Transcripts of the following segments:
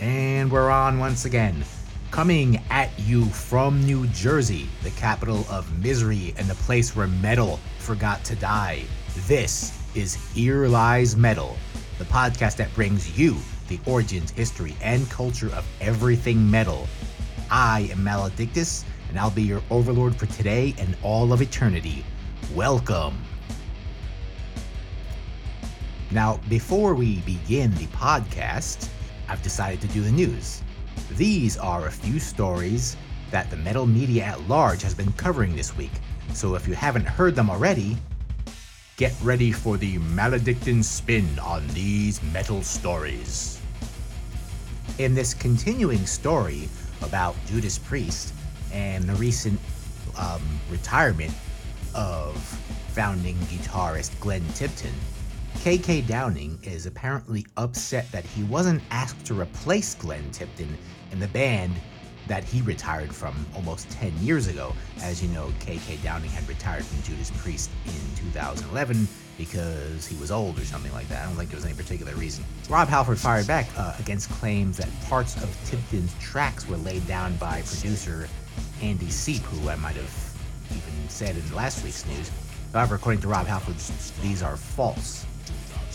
And we're on once again. Coming at you from New Jersey, the capital of misery and the place where metal forgot to die. This is Here Lies Metal, the podcast that brings you the origins, history, and culture of everything metal. I am Maledictus, and I'll be your overlord for today and all of eternity. Welcome. Now, before we begin the podcast, I've decided to do the news. These are a few stories that the metal media at large has been covering this week. So if you haven't heard them already, get ready for the maledictin spin on these metal stories. In this continuing story about Judas Priest and the recent um, retirement of founding guitarist Glenn Tipton, KK Downing is apparently upset that he wasn't asked to replace Glenn Tipton in the band that he retired from almost 10 years ago. As you know, KK Downing had retired from Judas Priest in 2011 because he was old or something like that. I don't think there was any particular reason. Rob Halford fired back uh, against claims that parts of Tipton's tracks were laid down by producer Andy Sneap, who I might have even said in last week's news. However, according to Rob Halford, these are false.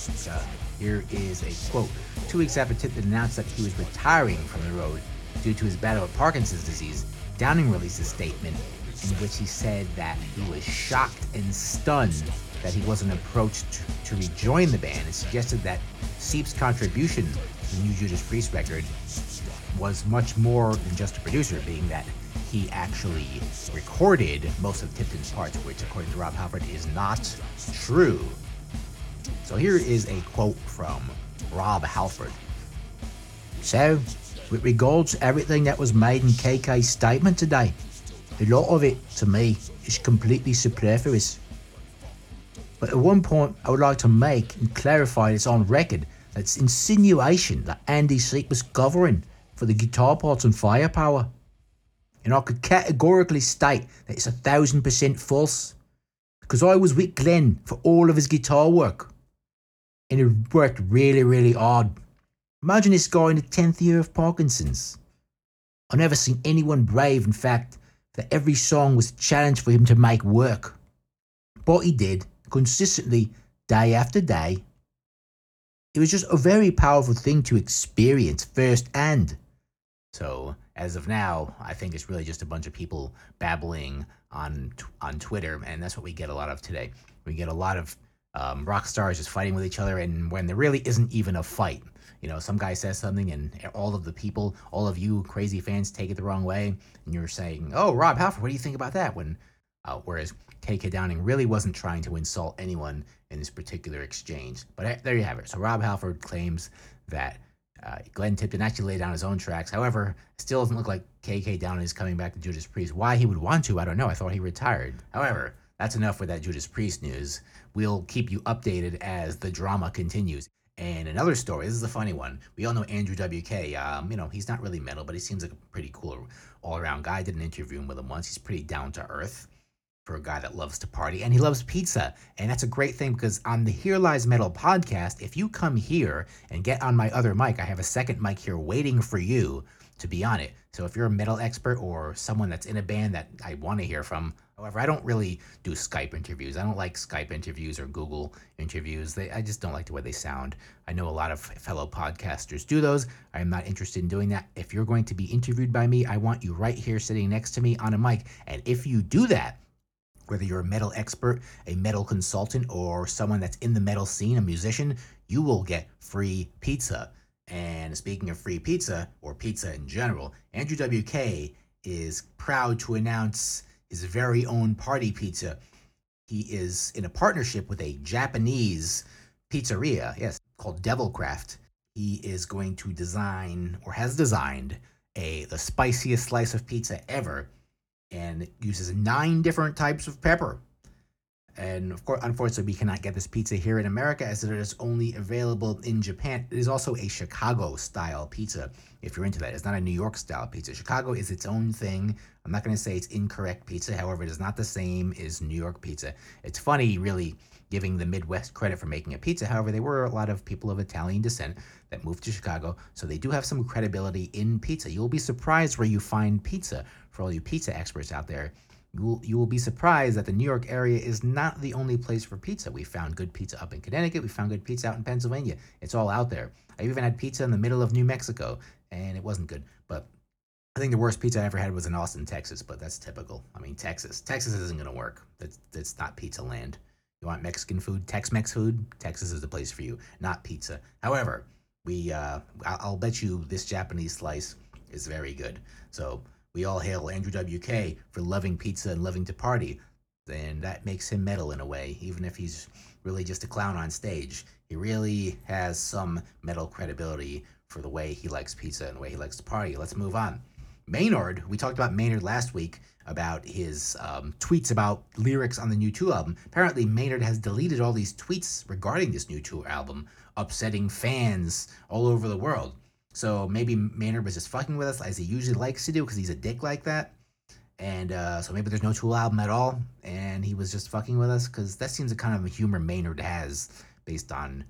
Uh, here is a quote. Two weeks after Tipton announced that he was retiring from the road due to his battle with Parkinson's disease, Downing released a statement in which he said that he was shocked and stunned that he wasn't approached to rejoin the band and suggested that Sneap's contribution to the new Judas Priest record was much more than just a producer, being that he actually recorded most of Tipton's parts, which, according to Rob Halford, is not true. So here is a quote from Rob Halford. So, with regards to everything that was made in KK's statement today, a lot of it, to me, is completely superfluous. But at one point, I would like to make and clarify this on record it's insinuation that Andy Sneap was covering for the guitar parts and firepower. And I could categorically state that it's a thousand percent false. Because I was with Glenn for all of his guitar work and it worked really, really hard. Imagine this guy in the 10th year of Parkinson's. I've never seen anyone brave, in fact, that every song was a challenge for him to make work. But he did, consistently, day after day. It was just a very powerful thing to experience firsthand. So, as of now, I think it's really just a bunch of people babbling on on Twitter, and that's what we get a lot of today. We get a lot of um, rock stars just fighting with each other, and when there really isn't even a fight. You know, some guy says something, and all of the people, all of you crazy fans, take it the wrong way, and you're saying, "Oh, Rob Halford, what do you think about that?" When, uh, whereas KK Downing really wasn't trying to insult anyone in this particular exchange. But there you have it. So Rob Halford claims that uh, Glenn Tipton actually laid down his own tracks. However, still doesn't look like KK Downing is coming back to Judas Priest. Why he would want to, I don't know. I thought he retired. However, that's enough with that Judas Priest news. We'll keep you updated as the drama continues. And another story, this is a funny one. We all know Andrew WK. Um, you know, he's not really metal, but he seems like a pretty cool all around guy. I did an interview with him once. He's pretty down to earth for a guy that loves to party and he loves pizza. And that's a great thing because on the Here Lies Metal podcast, if you come here and get on my other mic, I have a second mic here waiting for you to be on it. So if you're a metal expert or someone that's in a band that I want to hear from, However, I don't really do Skype interviews. I don't like Skype interviews or Google interviews. They, I just don't like the way they sound. I know a lot of fellow podcasters do those. I am not interested in doing that. If you're going to be interviewed by me, I want you right here sitting next to me on a mic. And if you do that, whether you're a metal expert, a metal consultant, or someone that's in the metal scene, a musician, you will get free pizza. And speaking of free pizza, or pizza in general, Andrew WK is proud to announce his very own party pizza. He is in a partnership with a Japanese pizzeria, yes, called Devilcraft. He is going to design or has designed a the spiciest slice of pizza ever and uses nine different types of pepper. And of course, unfortunately, we cannot get this pizza here in America as it is only available in Japan. It is also a Chicago style pizza, if you're into that. It's not a New York style pizza. Chicago is its own thing. I'm not going to say it's incorrect pizza. However, it is not the same as New York pizza. It's funny, really, giving the Midwest credit for making a pizza. However, there were a lot of people of Italian descent that moved to Chicago, so they do have some credibility in pizza. You'll be surprised where you find pizza for all you pizza experts out there you will, be surprised that the New York area is not the only place for pizza. We found good pizza up in Connecticut. We found good pizza out in Pennsylvania. It's all out there. I even had pizza in the middle of New Mexico, and it wasn't good. But I think the worst pizza I ever had was in Austin, Texas. But that's typical. I mean, Texas. Texas isn't going to work. That's that's not pizza land. You want Mexican food, Tex-Mex food? Texas is the place for you, not pizza. However, we uh, I'll bet you this Japanese slice is very good. So we all hail Andrew WK for loving pizza and loving to party. And that makes him metal in a way, even if he's really just a clown on stage. He really has some metal credibility for the way he likes pizza and the way he likes to party. Let's move on. Maynard, we talked about Maynard last week about his um, tweets about lyrics on the new Tool album. Apparently, Maynard has deleted all these tweets regarding this new Tool album, upsetting fans all over the world. So maybe Maynard was just fucking with us as he usually likes to do because he's a dick like that. And uh, so maybe there's no Tool album at all, and he was just fucking with us because that seems the kind of humor Maynard has based on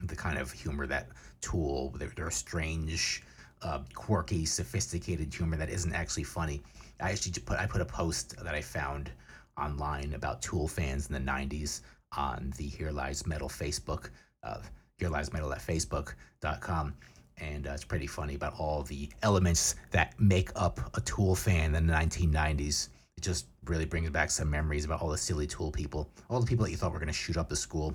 the kind of humor that Tool, their, their strange, uh, quirky, sophisticated humor that isn't actually funny. I actually put I put a post that I found online about Tool fans in the '90s on the Here Lies Metal Facebook, uh, Here Lies Metal at Facebook.com and uh, it's pretty funny about all the elements that make up a Tool fan in the 1990s. It just really brings back some memories about all the silly Tool people, all the people that you thought were going to shoot up the school,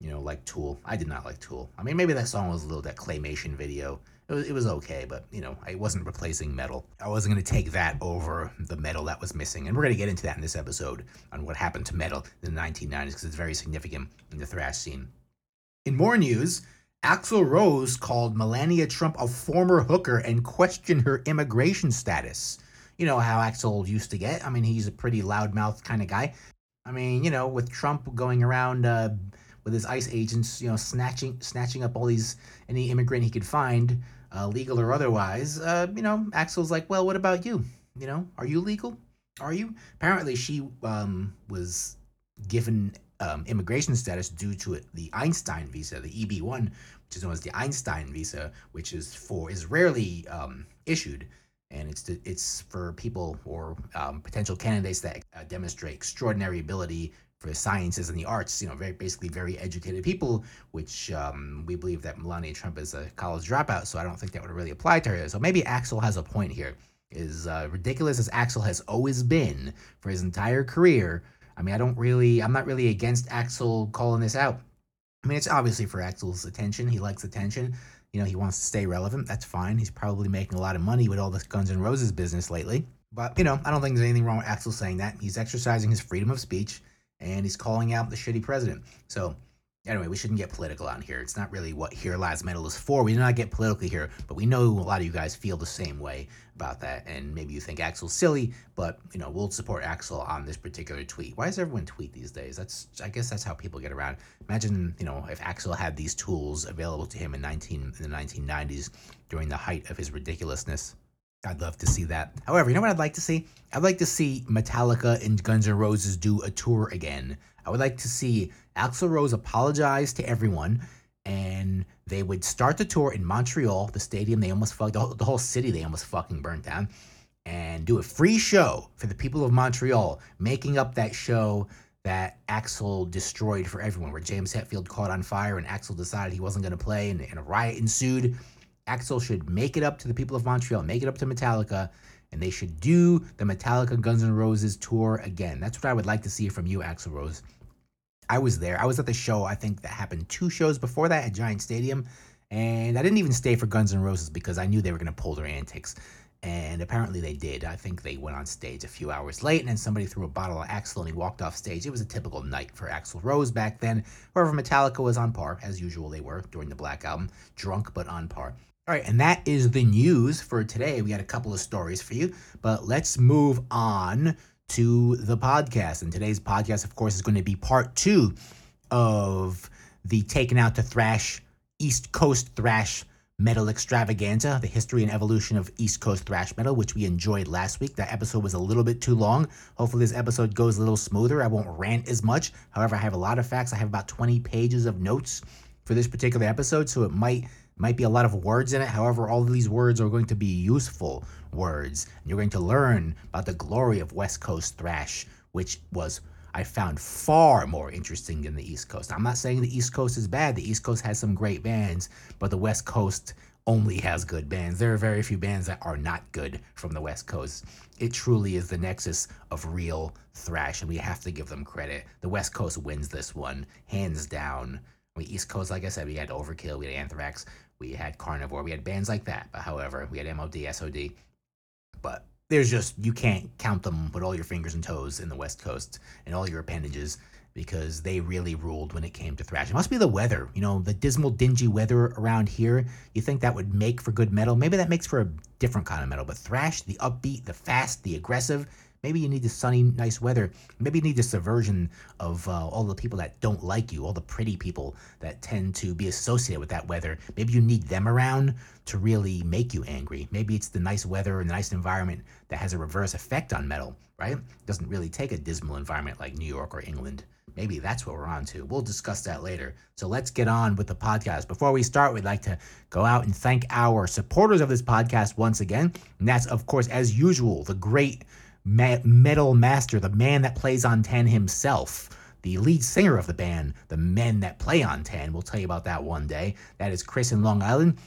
you know, like Tool. I did not like Tool. I mean, maybe that song was a little that claymation video. It was, it was okay, but you know, I wasn't replacing metal. I wasn't going to take that over the metal that was missing, and we're going to get into that in this episode on what happened to metal in the 1990s because it's very significant in the thrash scene. In more news, Axl Rose called Melania Trump a former hooker and questioned her immigration status. You know how Axl used to get. I mean, he's a pretty loudmouth kind of guy. I mean, you know, with Trump going around uh, with his ICE agents, you know, snatching snatching up all these any immigrant he could find, uh, legal or otherwise. Uh, you know, Axl's like, well, what about you? You know, are you legal? Are you? Apparently, she um, was given um, immigration status due to the Einstein visa, the EB1, which is known as the Einstein visa, which is for is rarely um, issued, and it's to, it's for people or um, potential candidates that uh, demonstrate extraordinary ability for the sciences and the arts. You know, very basically very educated people, which um, we believe that Melania Trump is a college dropout, so I don't think that would really apply to her. So maybe Axl has a point here. Is uh, ridiculous as Axl has always been for his entire career I mean, I don't really, I'm not really against Axl calling this out. I mean, it's obviously for Axl's attention. He likes attention. You know, he wants to stay relevant. That's fine. He's probably making a lot of money with all this Guns N' Roses business lately. But, you know, I don't think there's anything wrong with Axl saying that. He's exercising his freedom of speech and he's calling out the shitty president. So anyway, we shouldn't get political on here. It's not really what Here Lies Metal is for. We do not get political here, but we know a lot of you guys feel the same way about that, and maybe you think Axl's silly, but you know we'll support Axl on this particular tweet. Why does everyone tweet these days? That's I guess that's how people get around. Imagine you know if Axl had these tools available to him in 19 in the 1990s during the height of his ridiculousness. I'd love to see that. However, you know what I'd like to see? I'd like to see Metallica and Guns N' Roses do a tour again. I would like to see Axl Rose apologize to everyone and they would start the tour in Montreal, the stadium they almost fucked, the whole, the whole city they almost fucking burnt down, and do a free show for the people of Montreal, making up that show that Axl destroyed for everyone, where James Hetfield caught on fire and Axl decided he wasn't going to play and, and a riot ensued. Axl should make it up to the people of Montreal, make it up to Metallica, and they should do the Metallica Guns N' Roses tour again. That's what I would like to see from you, Axl Rose. I was there. I was at the show. I think that happened two shows before that at Giant Stadium, and I didn't even stay for Guns N' Roses because I knew they were going to pull their antics. And apparently they did. I think they went on stage a few hours late, and then somebody threw a bottle of Axl and he walked off stage. It was a typical night for Axl Rose back then. However, Metallica was on par, as usual they were during the Black Album, drunk but on par. All right, and that is the news for today. We got a couple of stories for you, but let's move on to the podcast. And today's podcast, of course, is going to be part two of the Taken Out to Thrash East Coast Thrash Metal Extravaganza, the history and evolution of East Coast thrash metal, which we enjoyed last week. That episode was a little bit too long. Hopefully, this episode goes a little smoother. I won't rant as much. However, I have a lot of facts. I have about 20 pages of notes for this particular episode, so it might might be a lot of words in it. However, all of these words are going to be useful words. And you're going to learn about the glory of West Coast thrash, which was I found far more interesting than the East Coast. I'm not saying the East Coast is bad. The East Coast has some great bands, but the West Coast only has good bands. There are very few bands that are not good from the West Coast. It truly is the nexus of real thrash, and we have to give them credit. The West Coast wins this one, hands down. The East Coast, like I said, we had Overkill, we had Anthrax, we had Carnivore, we had bands like that. But however, we had MOD, SOD. But there's just you can't count them with all your fingers and toes in the West Coast and all your appendages because they really ruled when it came to thrash. It must be the weather, you know, the dismal, dingy weather around here. You think that would make for good metal? Maybe that makes for a different kind of metal, but thrash, the upbeat, the fast, the aggressive, Maybe you need the sunny, nice weather. Maybe you need the subversion of uh, all the people that don't like you, all the pretty people that tend to be associated with that weather. Maybe you need them around to really make you angry. Maybe it's the nice weather and the nice environment that has a reverse effect on metal, right? It doesn't really take a dismal environment like New York or England. Maybe that's what we're on to. We'll discuss that later. So let's get on with the podcast. Before we start, we'd like to go out and thank our supporters of this podcast once again. And that's, of course, as usual, the great metal master, the man that plays on 10 himself, the lead singer of the band, the men that play on 10. We'll tell you about that one day. That is Chris in Long Island.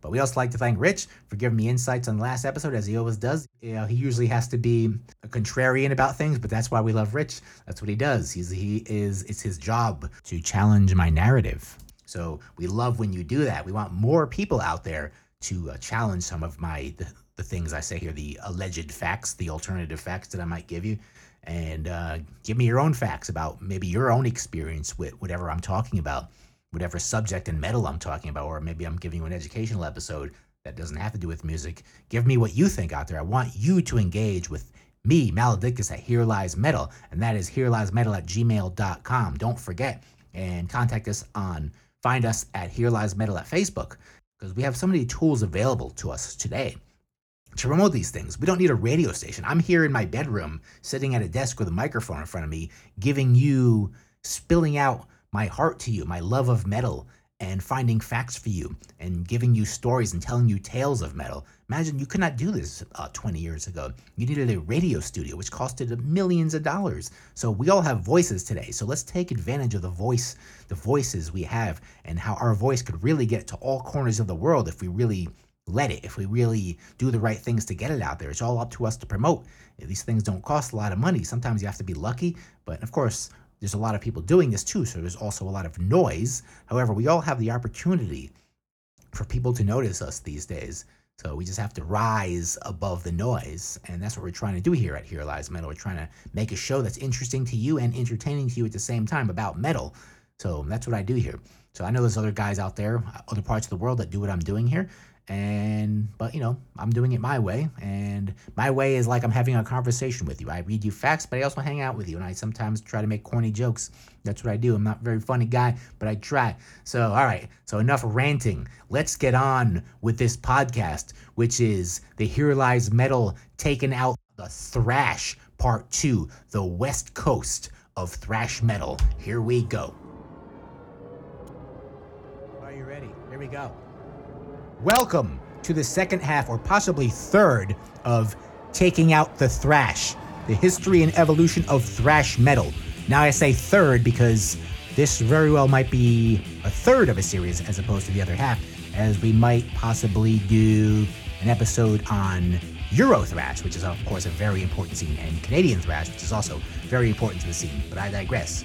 But we also like to thank Rich for giving me insights on the last episode, as he always does. You know, he usually has to be a contrarian about things, but that's why we love Rich. That's what he does. He's he is it's his job to challenge my narrative. So we love when you do that. We want more people out there to uh, challenge some of my the, things I say here, the alleged facts, the alternative facts that I might give you, and uh, give me your own facts about maybe your own experience with whatever I'm talking about, whatever subject and metal I'm talking about, or maybe I'm giving you an educational episode that doesn't have to do with music. Give me what you think out there. I want you to engage with me, Maledictus, at Here Lies Metal, and that is Here Lies Metal at gmail.com. Don't forget and contact us on, find us at Here Lies Metal at Facebook, because we have so many tools available to us today to promote these things. We don't need a radio station. I'm here in my bedroom, sitting at a desk with a microphone in front of me, giving you, spilling out my heart to you, my love of metal, and finding facts for you, and giving you stories and telling you tales of metal. Imagine you could not do this uh, 20 years ago. You needed a radio studio, which costed millions of dollars. So we all have voices today. So let's take advantage of the voice, the voices we have, and how our voice could really get to all corners of the world if we really let it if we really do the right things to get it out there. It's all up to us to promote. These things don't cost a lot of money. Sometimes you have to be lucky, but of course, there's a lot of people doing this too, so there's also a lot of noise. However, we all have the opportunity for people to notice us these days. So we just have to rise above the noise. And that's what we're trying to do here at Here Lies Metal. We're trying to make a show that's interesting to you and entertaining to you at the same time about metal. So that's what I do here. So I know there's other guys out there, other parts of the world that do what I'm doing here and but you know i'm doing it my way. And my way is like i'm having a conversation with you. I read you facts but i also hang out with you. And i sometimes try to make corny jokes. That's what i do. I'm not a very funny guy but i try. So all right. So enough ranting. Let's get on with this podcast which is the here lies metal taken out the thrash part two the west coast of thrash metal. Here we go. Are you ready? Here we go Welcome to the second half, or possibly third, of Taking Out the Thrash, the history and evolution of thrash metal. Now, I say third because this very well might be a third of a series as opposed to the other half, as we might possibly do an episode on Euro thrash, which is, of course, a very important scene, and Canadian thrash, which is also very important to the scene. But I digress.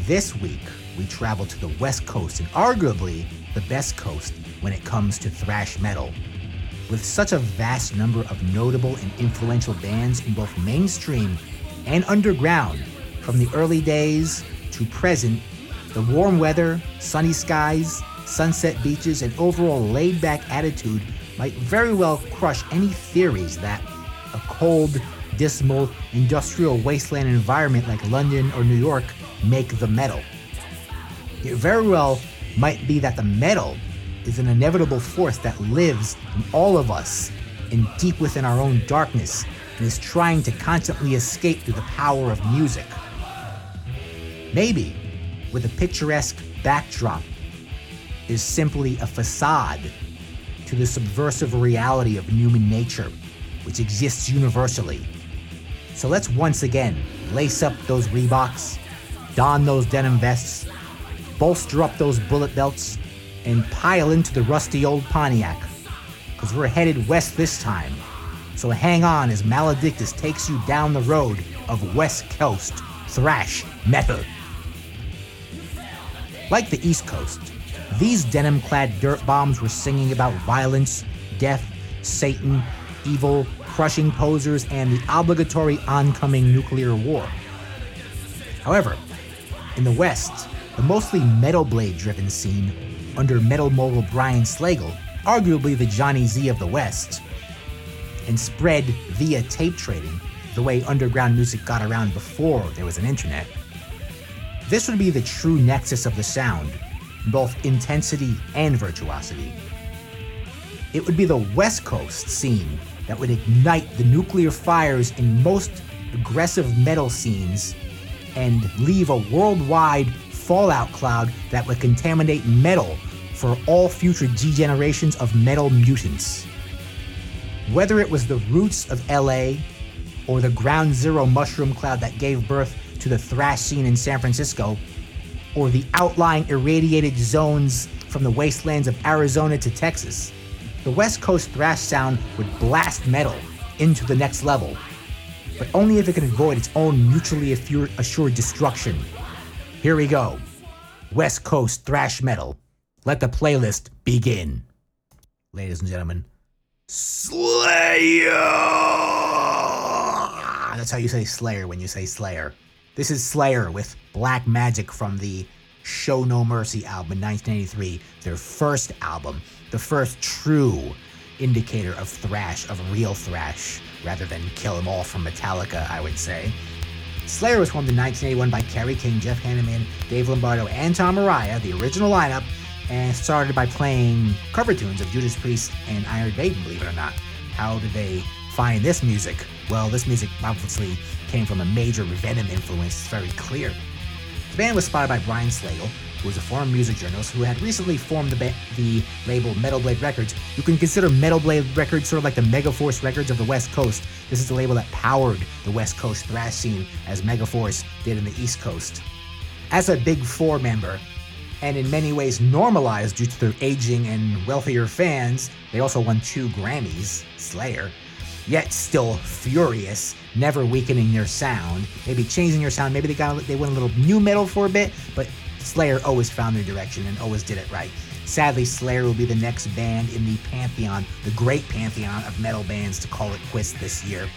This week, we travel to the West Coast and arguably the best coast when it comes to thrash metal. With such a vast number of notable and influential bands in both mainstream and underground, from the early days to present, the warm weather, sunny skies, sunset beaches, and overall laid back attitude might very well crush any theories that a cold, dismal industrial wasteland environment like London or New York make the metal. It very well might be that the metal is an inevitable force that lives in all of us and deep within our own darkness and is trying to constantly escape through the power of music. Maybe, with a picturesque backdrop, is simply a facade to the subversive reality of human nature, which exists universally. So let's once again lace up those Reeboks, don those denim vests, bolster up those bullet belts, and pile into the rusty old Pontiac. Because we're headed west this time. So hang on as Maledictus takes you down the road of West Coast thrash metal. Like the East Coast, these denim clad dirt bombs were singing about violence, death, Satan, evil, crushing posers, and the obligatory oncoming nuclear war. However, in the West, the mostly metal blade driven scene under metal mogul Brian Slagel, arguably the Johnny Z of the West, and spread via tape trading, the way underground music got around before there was an internet. This would be the true nexus of the sound, both intensity and virtuosity. It would be the West Coast scene that would ignite the nuclear fires in most aggressive metal scenes and leave a worldwide fallout cloud that would contaminate metal for all future G generations of metal mutants. Whether it was the roots of LA or the ground zero mushroom cloud that gave birth to the thrash scene in San Francisco, or the outlying irradiated zones from the wastelands of Arizona to Texas, the West Coast thrash sound would blast metal into the next level, but only if it could avoid its own mutually assured destruction. Here we go West Coast thrash metal. Let the playlist begin. Ladies and gentlemen, Slayer! That's how you say Slayer when you say Slayer. This is Slayer with Black Magic from the Show No Mercy album in 1983, their first album, the first true indicator of thrash, of real thrash, rather than Kill 'Em All from Metallica, I would say. Slayer was formed in 1981 by Kerry King, Jeff Hanneman, Dave Lombardo, and Tom Araya, the original lineup, and started by playing cover tunes of Judas Priest and Iron Maiden, believe it or not. How did they find this music? Well, this music obviously came from a major Venom influence, it's very clear. The band was spotted by Brian Slagel, who was a former music journalist who had recently formed the, ba- the label Metal Blade Records. You can consider Metal Blade Records sort of like the Megaforce Records of the West Coast. This is the label that powered the West Coast thrash scene as Megaforce did in the East Coast. As a Big Four member, and in many ways normalized due to their aging and wealthier fans, they also won two Grammys, Slayer, yet still furious, never weakening their sound, maybe changing their sound. Maybe they got they went a little nu metal for a bit, but Slayer always found their direction and always did it right. Sadly, Slayer will be the next band in the pantheon, the great pantheon of metal bands to call it quits this year.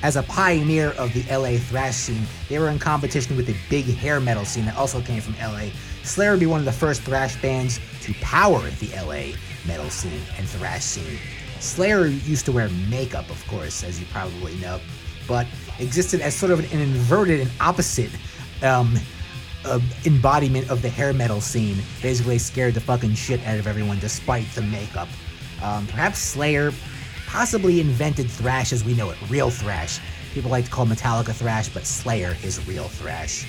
As a pioneer of the LA thrash scene, they were in competition with the big hair metal scene that also came from LA. Slayer would be one of the first thrash bands to power the LA metal scene and thrash scene. Slayer used to wear makeup, of course, as you probably know, but existed as sort of an inverted and opposite um, uh, embodiment of the hair metal scene. Basically, scared the fucking shit out of everyone despite the makeup. Um, perhaps Slayer possibly invented thrash as we know it, real thrash. People like to call Metallica thrash, but Slayer is real thrash.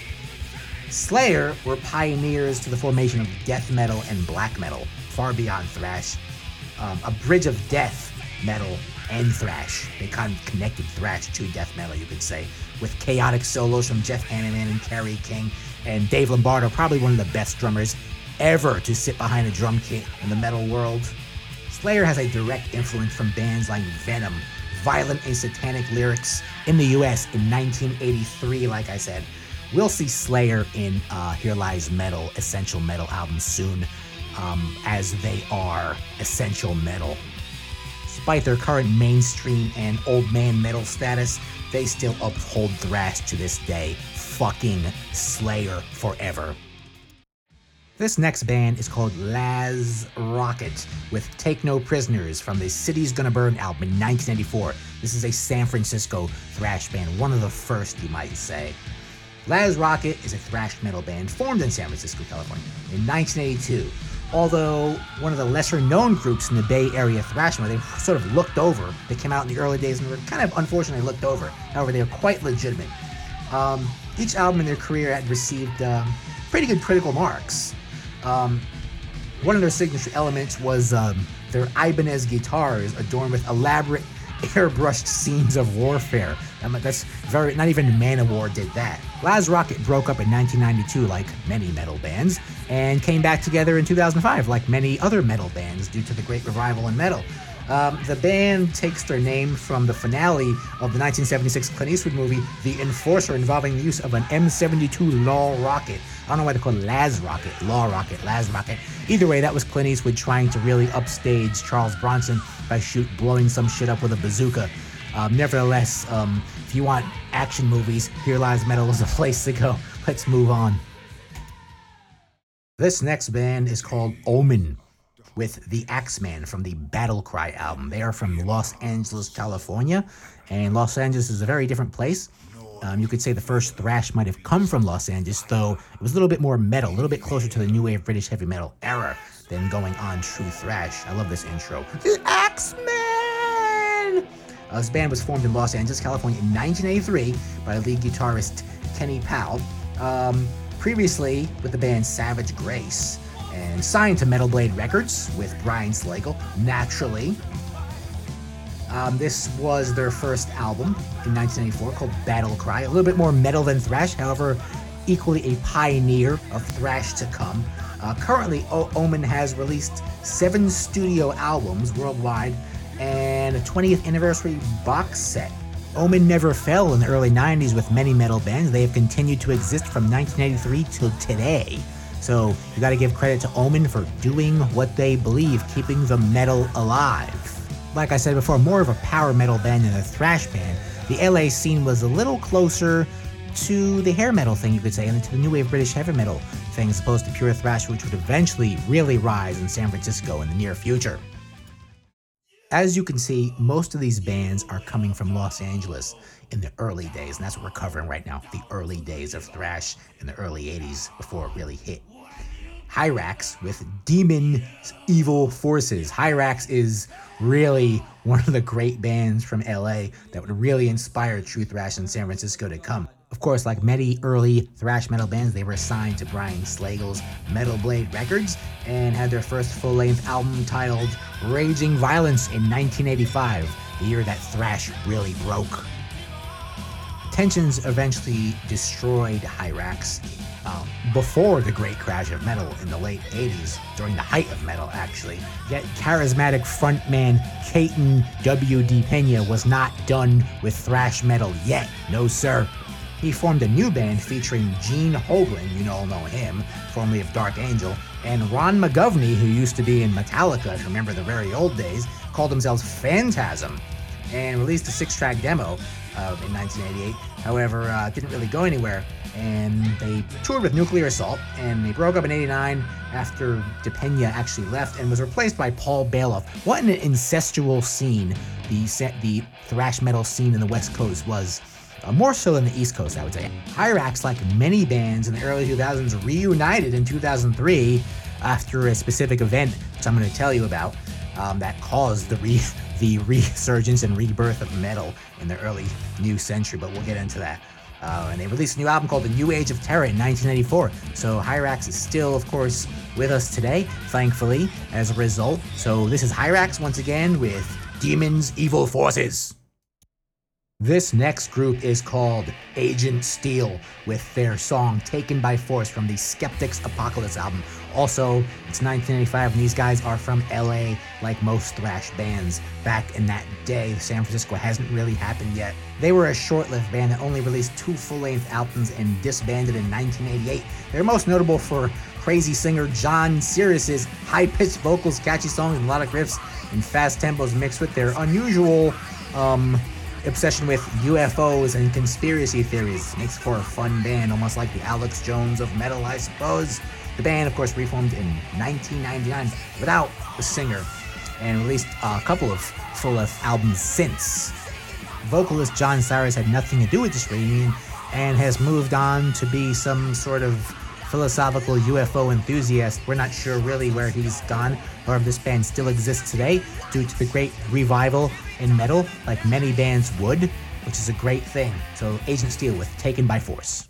Slayer were pioneers to the formation of death metal and black metal, far beyond thrash um, a bridge of death metal and thrash. They kind of connected thrash to death metal, you could say, with chaotic solos from Jeff Hanneman and Kerry King, and Dave Lombardo, probably one of the best drummers ever to sit behind a drum kit in the metal world. Slayer has a direct influence from bands like Venom, violent and satanic lyrics in the US in 1983, like I said. We'll see Slayer in uh, Here Lies Metal, Essential Metal album soon um, as they are essential metal. Despite their current mainstream and old man metal status, they still uphold thrash to this day. Fucking Slayer forever. This next band is called Laaz Rockit with Take No Prisoners from the City's Gonna Burn album in 1994. This is a San Francisco thrash band, one of the first, you might say. Laaz Rockit is a thrash metal band formed in San Francisco, California in 1982. Although one of the lesser known groups in the Bay Area thrash metal, they sort of looked over. They came out in the early days and were kind of unfortunately looked over. However, they are quite legitimate. Um, each album in their career had received um, pretty good critical marks. Um, one of their signature elements was um, their Ibanez guitars adorned with elaborate airbrushed scenes of warfare. I mean, that's very, not even Manowar did that. Laaz Rockit broke up in 1992, like many metal bands, and came back together in 2005, like many other metal bands, due to the great revival in metal. Um, the band takes their name from the finale of the 1976 Clint Eastwood movie, The Enforcer, involving the use of an M72 Law rocket. I don't know why they call it Laaz Rockit, Law Rocket, Laaz Rockit. Either way, that was Clint Eastwood trying to really upstage Charles Bronson by shoot blowing some shit up with a bazooka. Um, nevertheless, um, if you want action movies, Here Lies Metal is a place to go. Let's move on. This next band is called Omen with the Axeman from the Battle Cry album. They are from Los Angeles, California, and Los Angeles is a very different place. Um, you could say the first thrash might have come from Los Angeles, though it was a little bit more metal, a little bit closer to the new wave British heavy metal era than going on true thrash. I love this intro. The Axeman! Uh, this band was formed in Los Angeles, California in 1983 by lead guitarist Kenny Powell. Um, previously with the band Savage Grace and signed to Metal Blade Records with Brian Slagel, naturally. Um, this was their first album in 1994 called Battle Cry, a little bit more metal than thrash, however, equally a pioneer of thrash to come. Uh, currently, o- Omen has released seven studio albums worldwide and a 20th anniversary box set. Omen never fell in the early 90s with many metal bands. They have continued to exist from 1983 till today. So you got to give credit to Omen for doing what they believe, keeping the metal alive. Like I said before, more of a power metal band than a thrash band. The LA scene was a little closer to the hair metal thing, you could say, and to the new wave British heavy metal thing, as opposed to pure thrash, which would eventually really rise in San Francisco in the near future. As you can see, most of these bands are coming from Los Angeles in the early days, and that's what we're covering right now the early days of thrash in the early 80s before it really hit. Hyrax with Demon Evil Forces. Hyrax is really one of the great bands from LA that would really inspire true thrash in San Francisco to come. Of course, like many early thrash metal bands, they were signed to Brian Slagel's Metal Blade Records and had their first full length album titled Raging Violence in 1985, the year that thrash really broke. Tensions eventually destroyed Hyrax um, before the great crash of metal in the late 80s, during the height of metal, actually. Yet charismatic frontman Caton W.D. Pena was not done with thrash metal yet. No, sir. He formed a new band featuring Gene Hoglan, you all know him, formerly of Dark Angel, and Ron McGovney, who used to be in Metallica, if you remember the very old days, called themselves Phantasm, and released a six track demo uh, in 1988. However, uh, didn't really go anywhere, and they toured with Nuclear Assault, and they broke up in 89 after DePena actually left and was replaced by Paul Baloff. What an incestual scene the, the thrash metal scene in the West Coast was uh, more so than the East Coast, I would say. Hyrax, like many bands in the early 2000s, reunited in 2003 after a specific event, which I'm going to tell you about, um, that caused the re- the resurgence and rebirth of metal in the early new century. But we'll get into that. Uh, and they released a new album called The New Age of Terror in 1994. So Hyrax is still, of course, with us today, thankfully, as a result. So this is Hyrax once again with Demons Evil Forces. This next group is called Agent Steel with their song Taken by Force from the Skeptics Apocalypse album. Also, it's 1995 and these guys are from LA like most thrash bands. Back in that day, San Francisco hasn't really happened yet. They were a short lived band that only released two full length albums and disbanded in 1988. They're most notable for crazy singer John Cyriis's high pitched vocals, catchy songs, and a lot of riffs and fast tempos mixed with their unusual, um, obsession with UFOs and conspiracy theories makes for a fun band, almost like the Alex Jones of metal, I suppose. The band, of course, reformed in 1999 without a singer and released a couple of full length albums since. Vocalist John Cyriis had nothing to do with this reunion and has moved on to be some sort of philosophical UFO enthusiast. We're not sure really where he's gone. or if this band still exists today due to the great revival in metal, like many bands would, which is a great thing. So, Agent Steel with Taken by Force.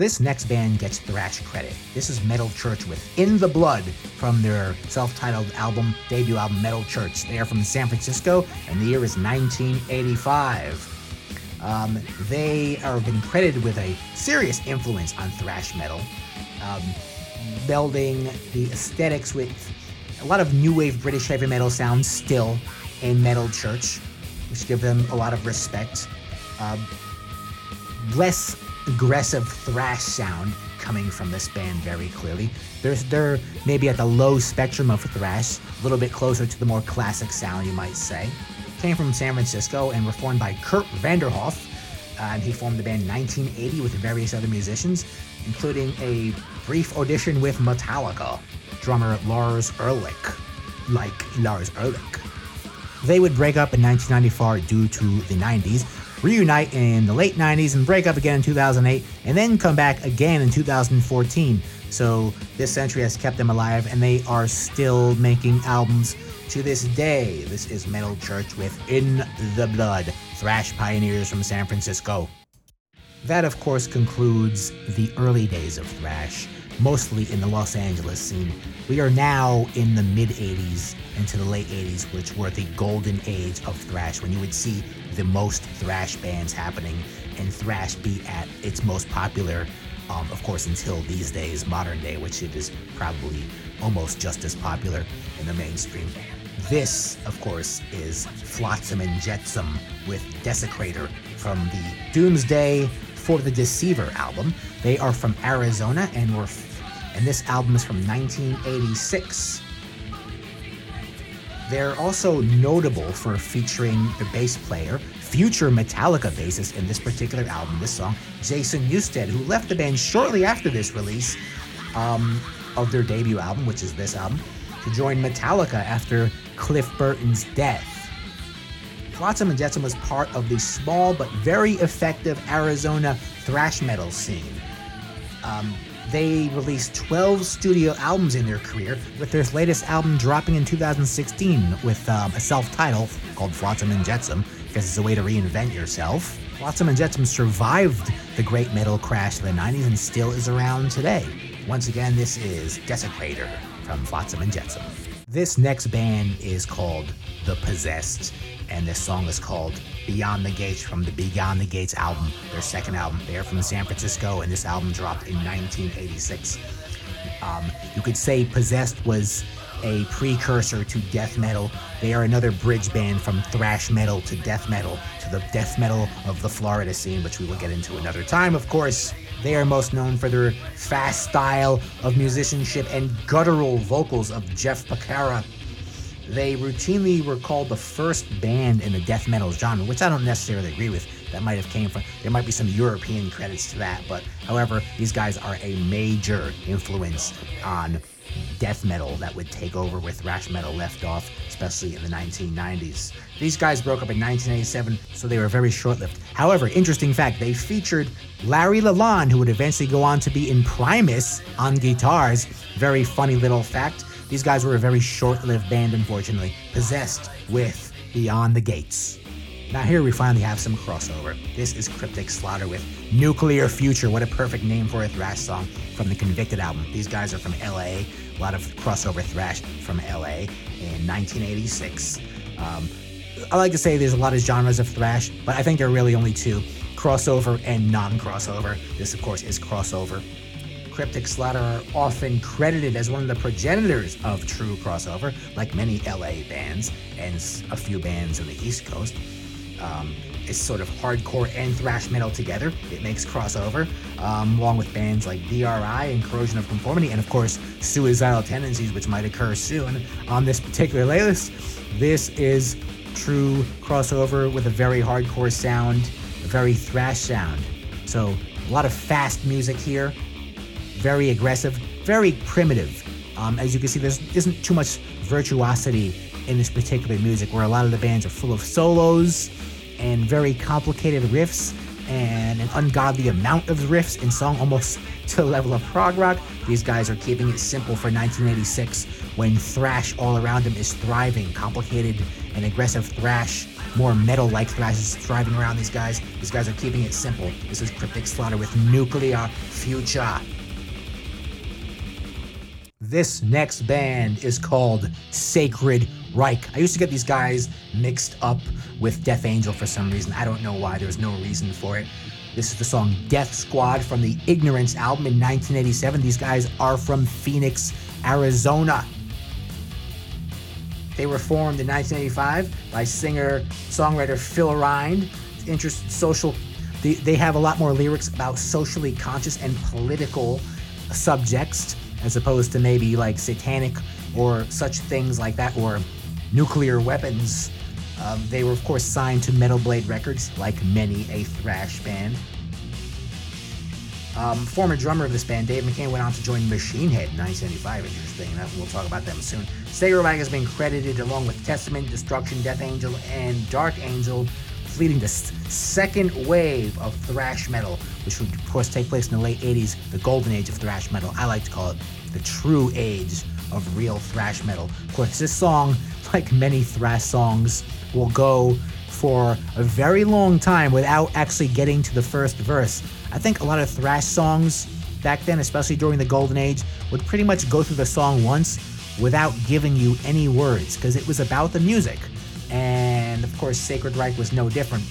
This next band gets thrash credit. This is Metal Church with In the Blood from their self titled album, debut album, Metal Church. They are from San Francisco, and the year is 1985. Um, they are been credited with a serious influence on thrash metal, um, melding the aesthetics with a lot of new wave British heavy metal sounds still in Metal Church, which give them a lot of respect. Uh, less aggressive thrash sound coming from this band very clearly. They're, they're maybe at the low spectrum of thrash, a little bit closer to the more classic sound, you might say came from San Francisco and were formed by Kurdt Vanderhoof. Uh, and he formed the band 1980 with various other musicians, including a brief audition with Metallica, drummer Lars Ulrich, like Lars Ulrich. They would break up in 1994 due to the 90s, reunite in the late 90s, and break up again in 2008, and then come back again in 2014. So this century has kept them alive, and they are still making albums to this day. This is Metal Church with In the Blood, thrash pioneers from San Francisco. That, of course, concludes the early days of thrash, mostly in the Los Angeles scene. We are now in the mid 80s into the late 80s, which were the golden age of thrash, when you would see the most thrash bands happening and thrash be at its most popular. Um, of course, until these days, modern day, which it is probably almost just as popular in the mainstream. This, of course, is Flotsam and Jetsam with Desecrator from the Doomsday for the Deceiver album. They are from Arizona and were and this album is from 1986. They're also notable for featuring the bass player, future Metallica bassist in this particular album, this song, Jason Newsted, who left the band shortly after this release um, of their debut album, which is this album, to join Metallica after Cliff Burton's death. Flotsam and Jetsam was part of the small but very effective Arizona thrash metal scene. Um, they released 12 studio albums in their career, with their latest album dropping in 2016 with um, a self title called Flotsam and Jetsam, because it's a way to reinvent yourself. Flotsam and Jetsam survived the great metal crash of the 90s and still is around today. Once again, this is Desecrator from Flotsam and Jetsam. This next band is called The Possessed, and this song is called Beyond the Gates from the Beyond the Gates album, their second album. They're from San Francisco, and this album dropped in 1986. Um, you could say Possessed was a precursor to death metal. They are another bridge band from thrash metal to death metal to the death metal of the Florida scene, which we will get into another time, of course. They are most known for their fast style of musicianship and guttural vocals of Jeff Porcaro. They routinely were called the first band in the death metal genre, which I don't necessarily agree with. That might have came from there might be some European credits to that, but however, these guys are a major influence on death metal that would take over where thrash metal left off, especially in the 1990s. These guys broke up in 1987, so they were very short lived. However, interesting fact they featured Larry Lalonde, who would eventually go on to be in Primus on guitars. Very funny little fact. These guys were a very short lived band, unfortunately, possessed with Beyond the Gates. Now, here we finally have some crossover. This is Cryptic Slaughter with Nuclear Future. What a perfect name for a thrash song from the Convicted album. These guys are from LA, a lot of crossover thrash from LA in 1986. Um, I like to say there's a lot of genres of thrash, but I think there are really only two crossover and non crossover. This, of course, is crossover. Cryptic Slaughter are often credited as one of the progenitors of true crossover, like many LA bands and a few bands on the East Coast. Um, it's sort of hardcore and thrash metal together. It makes crossover, um, along with bands like DRI and Corrosion of Conformity, and of course, Suicidal Tendencies, which might occur soon on this particular playlist. This is true crossover with a very hardcore sound, a very thrash sound. So, a lot of fast music here, very aggressive, very primitive. Um, as you can see, there isn't too much virtuosity in this particular music, where a lot of the bands are full of solos and very complicated riffs and an ungodly amount of riffs in song, almost to the level of prog rock. These guys are keeping it simple for 1986 when thrash all around them is thriving, complicated and aggressive thrash, more metal like thrash is thriving around these guys. These guys are keeping it simple. This is Cryptic Slaughter with Nuclear Future. This next band is called Sacred Reich. I used to get these guys mixed up with Death Angel for some reason. I don't know why. There's no reason for it. This is the song Death Squad from the Ignorance album in 1987. These guys are from Phoenix, Arizona. They were formed in 1985 by singer songwriter Phil Rind. Interest social. They, they have a lot more lyrics about socially conscious and political subjects as opposed to maybe like satanic or such things like that or nuclear weapons. Um, they were, of course, signed to Metal Blade Records, like many a thrash band. Um, former drummer of this band, Dave McClain, went on to join Machine Head in 1975. Interesting enough, we'll talk about them soon. Sacred has been credited along with Testament, Destruction, Death Angel, and Dark Angel, leading the second wave of thrash metal, which would, of course, take place in the late 80s, the golden age of thrash metal. I like to call it the true age of real thrash metal. Of course, this song, like many thrash songs, will go for a very long time without actually getting to the first verse. I think a lot of thrash songs back then, especially during the golden age, would pretty much go through the song once without giving you any words because it was about the music. And of course, Sacred Reich was no different.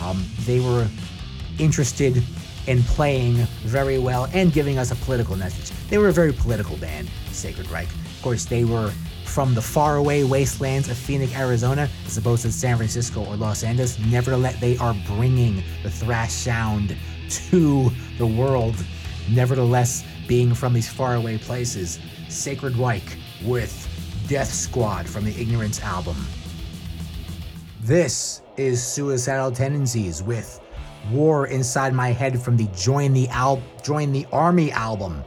Um, they were interested in playing very well and giving us a political message. They were a very political band, Sacred Reich. Of course, they were from the faraway wastelands of Phoenix, Arizona, as opposed to San Francisco or Los Angeles. Nevertheless, they are bringing the thrash sound to the world. Nevertheless, being from these faraway places, Sacred Reich with Death Squad from the Ignorance album. This is Suicidal Tendencies with War Inside My Head from the Join the Al- Join the Army album.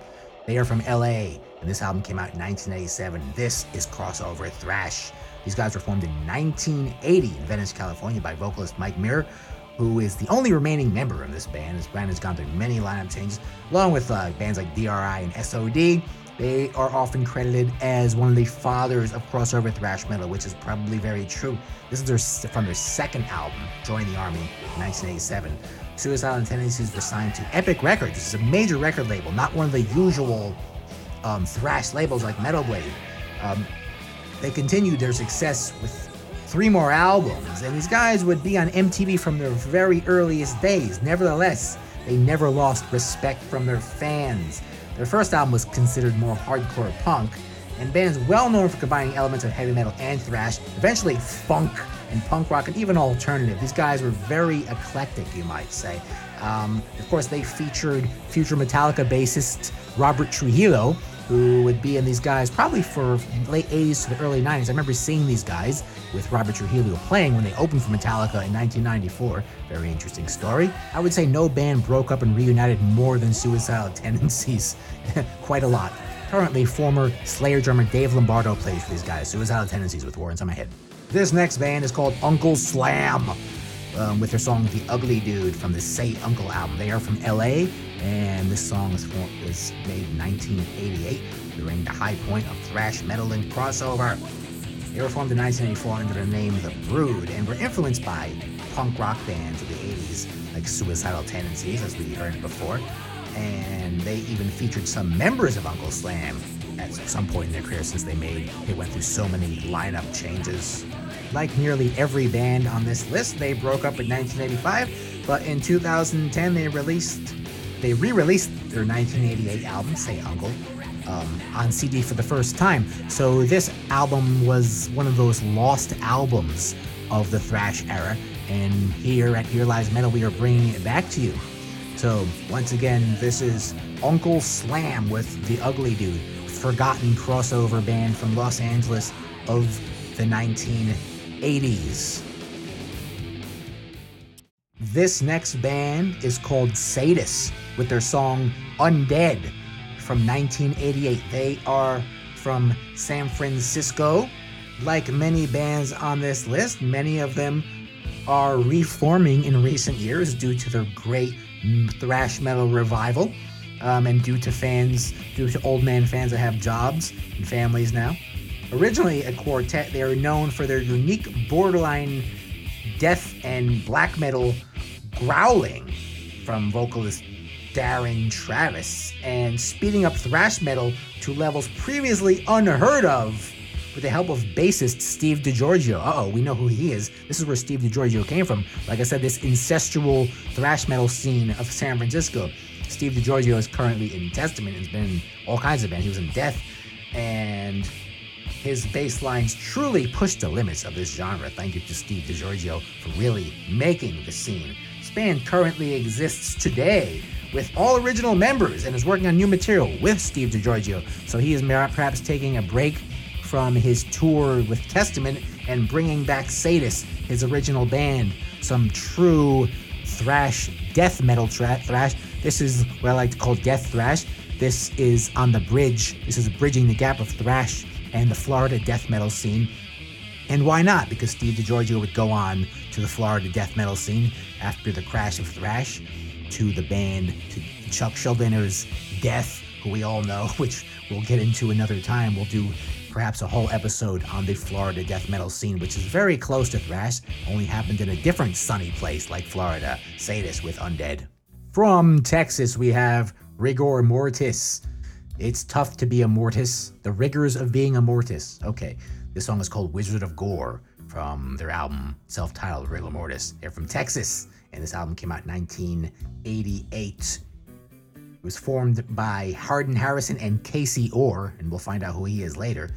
They are from LA, and this album came out in 1987. This is crossover thrash. These guys were formed in 1980 in Venice, California by vocalist Mike Muir, who is the only remaining member of this band. This band has gone through many lineup changes, along with uh, bands like DRI and SOD. They are often credited as one of the fathers of crossover thrash metal, which is probably very true. This is their, from their second album, Join the Army, 1987. Suicidal Tendencies were signed to Epic Records, which is a major record label, not one of the usual um, thrash labels like Metal Blade. Um, they continued their success with three more albums, and these guys would be on MTV from their very earliest days. Nevertheless, they never lost respect from their fans. Their first album was considered more hardcore punk, and bands well known for combining elements of heavy metal and thrash, eventually funk and punk rock and even alternative. These guys were very eclectic, you might say. Um, of course, they featured future Metallica bassist Robert Trujillo, who would be in these guys probably for late 80s to the early 90s. I remember seeing these guys with Robert Trujillo playing when they opened for Metallica in 1994. Very interesting story. I would say no band broke up and reunited more than Suicidal Tendencies. Quite a lot. Currently, former Slayer drummer Dave Lombardo plays for these guys. Suicidal Tendencies with War on My Head. This next band is called Uncle Slam. Um, with their song The Ugly Dude from the Say Uncle album. They are from LA, and this song was, was made in 1988 during the high point of thrash metal and crossover. They were formed in 1984 under the name The Brood and were influenced by punk rock bands of the 80s like Suicidal Tendencies, as we heard before, and they even featured some members of Uncle Slam at some point in their career since they made they went through so many lineup changes. Like nearly every band on this list, they broke up in 1985, but in 2010 they released they re-released their 1988 album, Say Uncle, um, on CD for the first time. So this album was one of those lost albums of the thrash era, and here at Here Lies Metal, we are bringing it back to you. So once again, this is Uncle Slam with the Ugly Dude, forgotten crossover band from Los Angeles of the 1980s. This next band is called Sadus with their song Undead from 1988. They are from San Francisco. Like many bands on this list, many of them are reforming in recent years due to their great thrash metal revival um, and due to fans, due to old man fans that have jobs and families now. Originally a quartet, they are known for their unique borderline death and black metal growling from vocalist Darren Travis and speeding up thrash metal to levels previously unheard of with the help of bassist Steve DiGiorgio. Uh oh, we know who he is. This is where Steve DiGiorgio came from. Like I said, this incestual thrash metal scene of San Francisco. Steve DiGiorgio is currently in Testament and has been in all kinds of bands. He was in Death, and his bass lines truly pushed the limits of this genre. Thank you to Steve DiGiorgio for really making the scene. Span currently exists today with all original members and is working on new material with Steve DiGiorgio. So he is perhaps taking a break from his tour with Testament and bringing back Sadus, his original band, some true thrash, death metal tra- thrash. This is what I like to call death thrash. This is on the bridge. This is bridging the gap of thrash and the Florida death metal scene. And why not? Because Steve DiGiorgio would go on to the Florida death metal scene after the crash of thrash to the band, to Chuck Schuldiner death, who we all know, which we'll get into another time. We'll do perhaps a whole episode on the Florida death metal scene, which is very close to thrash, only happened in a different sunny place like Florida, Sadus with Undead. From Texas, we have Rigor Mortis. It's tough to be a mortis. The rigors of being a mortis. Okay, this song is called Wizard of Gore from their album self titled Rigor Mortis. They're from Texas, and this album came out in 1988. It was formed by Harden Harrison and Casey Orr, and we'll find out who he is later.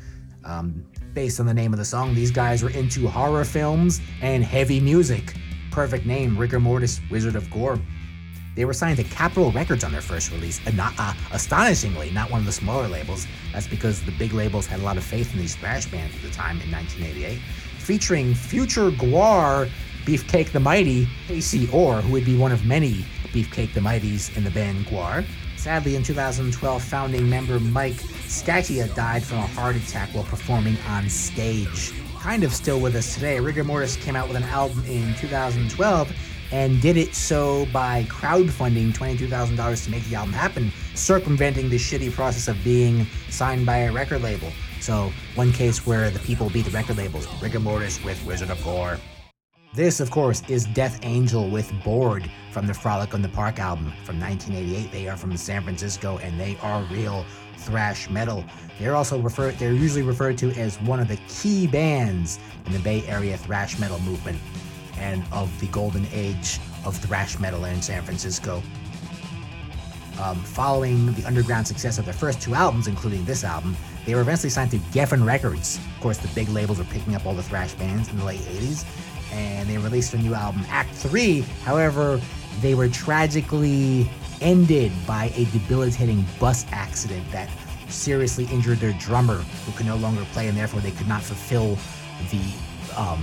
Um, based on the name of the song, these guys were into horror films and heavy music. Perfect name, Rigor Mortis, Wizard of Gore. They were signed to Capitol Records on their first release, and not, uh, astonishingly, not one of the smaller labels. That's because the big labels had a lot of faith in these thrash bands at the time in 1988. Featuring future GWAR Beefcake the Mighty, Casey Orr, who would be one of many Beefcake the Mighties in the band GWAR. Sadly, in 2012, founding member Mike Scaccia died from a heart attack while performing on stage. Kind of still with us today, Rigor Mortis came out with an album in 2012 and did it so by crowdfunding $22,000 to make the album happen, circumventing the shitty process of being signed by a record label. So, one case where the people beat the record labels, Rigor Mortis with Wizard of Gore. This, of course, is Death Angel with Bored from the Frolic on the Park album from 1988. They are from San Francisco and they are real thrash metal. They're also referred they're usually referred to as one of the key bands in the Bay Area thrash metal movement and of the golden age of thrash metal in San Francisco. Um, following the underground success of their first two albums, including this album, they were eventually signed to Geffen Records. Of course, the big labels were picking up all the thrash bands in the late 80s, and they released a new album, Act 3. However, they were tragically ended by a debilitating bus accident that seriously injured their drummer, who could no longer play, and therefore they could not fulfill the um,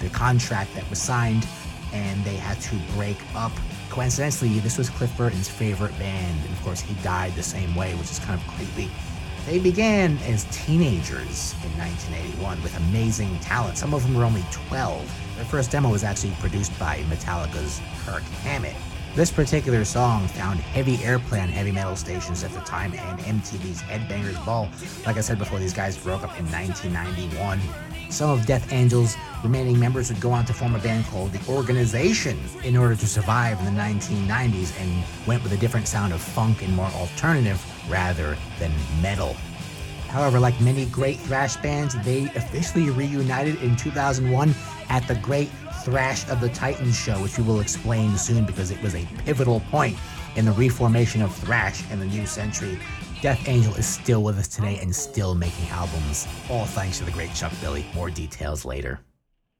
the contract that was signed, and they had to break up. Coincidentally, this was Cliff Burton's favorite band, and of course, he died the same way, which is kind of creepy. They began as teenagers in 1981 with amazing talent. Some of them were only 12. Their first demo was actually produced by Metallica's Kirk Hammett. This particular song found heavy airplay on heavy metal stations at the time and MTV's Headbangers Ball. Like I said before, these guys broke up in 1991. Some of Death Angel's remaining members would go on to form a band called The Organization in order to survive in the 1990s and went with a different sound of funk and more alternative rather than metal. However, like many great thrash bands, they officially reunited in 2001 at the Great Thrash of the Titans show, which we will explain soon because it was a pivotal point in the reformation of thrash in the new century. Death Angel is still with us today and still making albums, all thanks to the great Chuck Billy. More details later.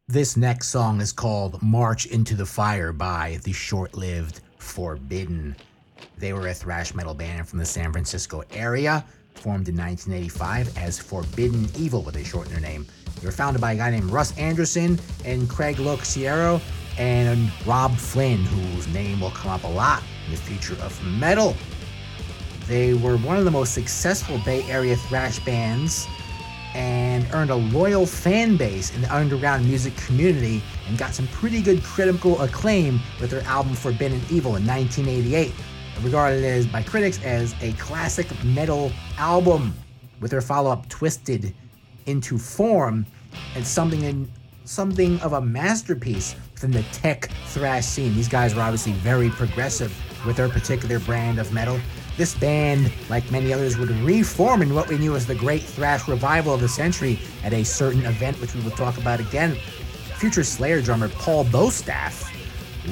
This next song is called March into the Fire by the short lived Forbidden. They were a thrash metal band from the San Francisco area, formed in 1985 as Forbidden Evil with a shortened name. They were founded by a guy named Russ Anderson and Craig Locicero and Robb Flynn, whose name will come up a lot in the future of metal. They were one of the most successful Bay Area thrash bands and earned a loyal fan base in the underground music community and got some pretty good critical acclaim with their album Forbidden Evil in 1988, regarded as by critics as a classic metal album with their follow-up Twisted into Form and something in something of a masterpiece within the tech thrash scene. These guys were obviously very progressive with their particular brand of metal. This band, like many others, would reform in what we knew as the great thrash revival of the century at a certain event, which we will talk about again. Future Slayer drummer Paul Bostaph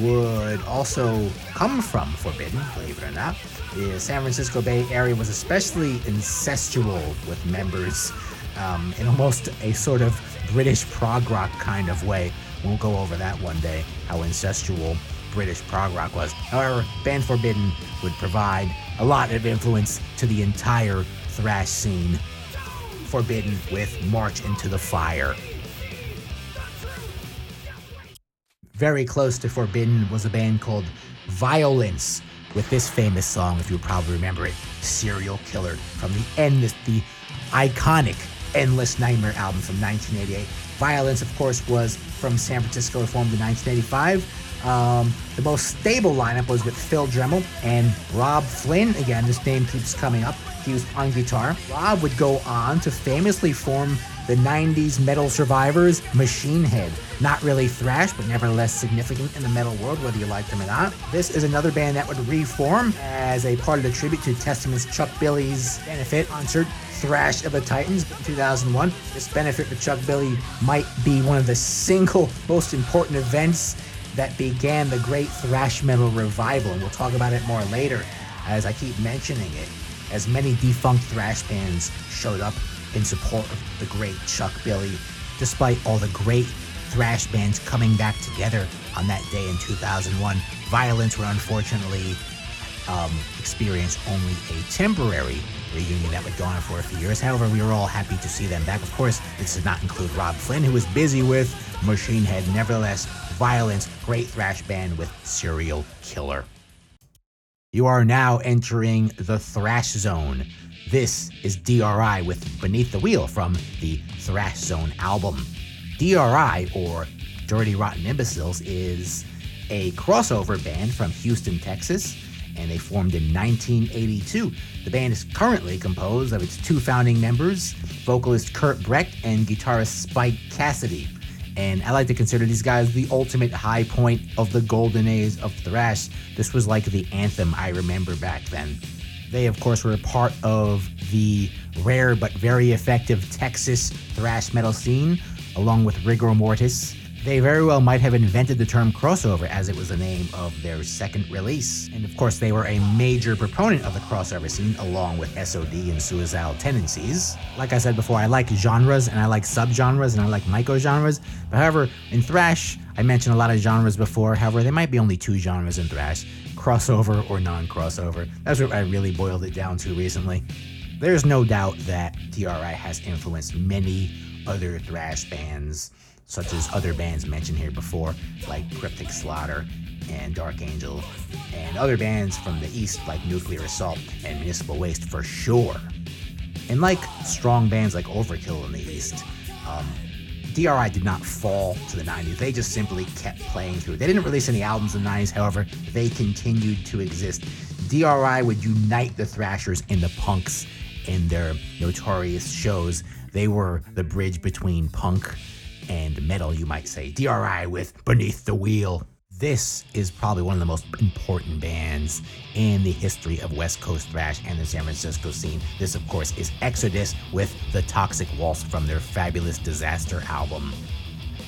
would also come from Forbidden, believe it or not. The San Francisco Bay Area was especially incestual with members um, in almost a sort of British prog rock kind of way. We'll go over that one day, how incestual British prog rock was. However, Band Forbidden would provide a lot of influence to the entire thrash scene. Forbidden with March into the Fire. Very close to Forbidden was a band called Violence with this famous song, if you probably remember it, Serial Killer from the endless, the iconic Endless Nightmare album from 1988. Violence, of course, was from San Francisco, formed in 1985. Um, the most stable lineup was with Phil Demmel and Robb Flynn. Again, this name keeps coming up. He was on guitar. Robb would go on to famously form the 90s metal survivors Machine Head. Not really thrash, but nevertheless significant in the metal world, whether you like them or not. This is another band that would reform as a part of the tribute to Testament's Chuck Billy's benefit concert Thrash of the Titans in 2001. This benefit for Chuck Billy might be one of the single most important events that began the great thrash metal revival, and we'll talk about it more later as I keep mentioning it, as many defunct thrash bands showed up in support of the great Chuck Billy, despite all the great thrash bands coming back together on that day in 2001. Violence would unfortunately um, experience only a temporary reunion that would go on for a few years. However, we were all happy to see them back. Of course, this did not include Robb Flynn, who was busy with Machine Head. Nevertheless, Violence, great thrash band with Serial Killer. You are now entering the thrash zone. This is DRI with Beneath the Wheel from the Thrash Zone album. DRI, or Dirty Rotten Imbeciles, is a crossover band from Houston, Texas, and they formed in 1982. The band is currently composed of its two founding members, vocalist Kurt Brecht and guitarist Spike Cassidy. And I like to consider these guys the ultimate high point of the golden age of thrash. This was like the anthem I remember back then. They, of course, were a part of the rare but very effective Texas thrash metal scene, along with Rigor Mortis, they very well might have invented the term crossover as it was the name of their second release. And of course, they were a major proponent of the crossover scene along with SOD and Suicidal Tendencies. Like I said before, I like genres and I like subgenres and I like microgenres. But however, in thrash, I mentioned a lot of genres before. However, there might be only two genres in thrash crossover or non crossover. That's what I really boiled it down to recently. There's no doubt that DRI has influenced many other thrash bands such as other bands mentioned here before, like Cryptic Slaughter and Dark Angel, and other bands from the East like Nuclear Assault and Municipal Waste for sure. And like strong bands like Overkill in the East, um, DRI did not fall to the 90s. They just simply kept playing through. They didn't release any albums in the 90s, however, they continued to exist. DRI would unite the thrashers and the punks in their notorious shows. They were the bridge between punk and metal, you might say. DRI with Beneath the Wheel. This is probably one of the most important bands in the history of West Coast thrash and the San Francisco scene. This, of course, is Exodus with The Toxic Waltz from their fabulous Disaster album.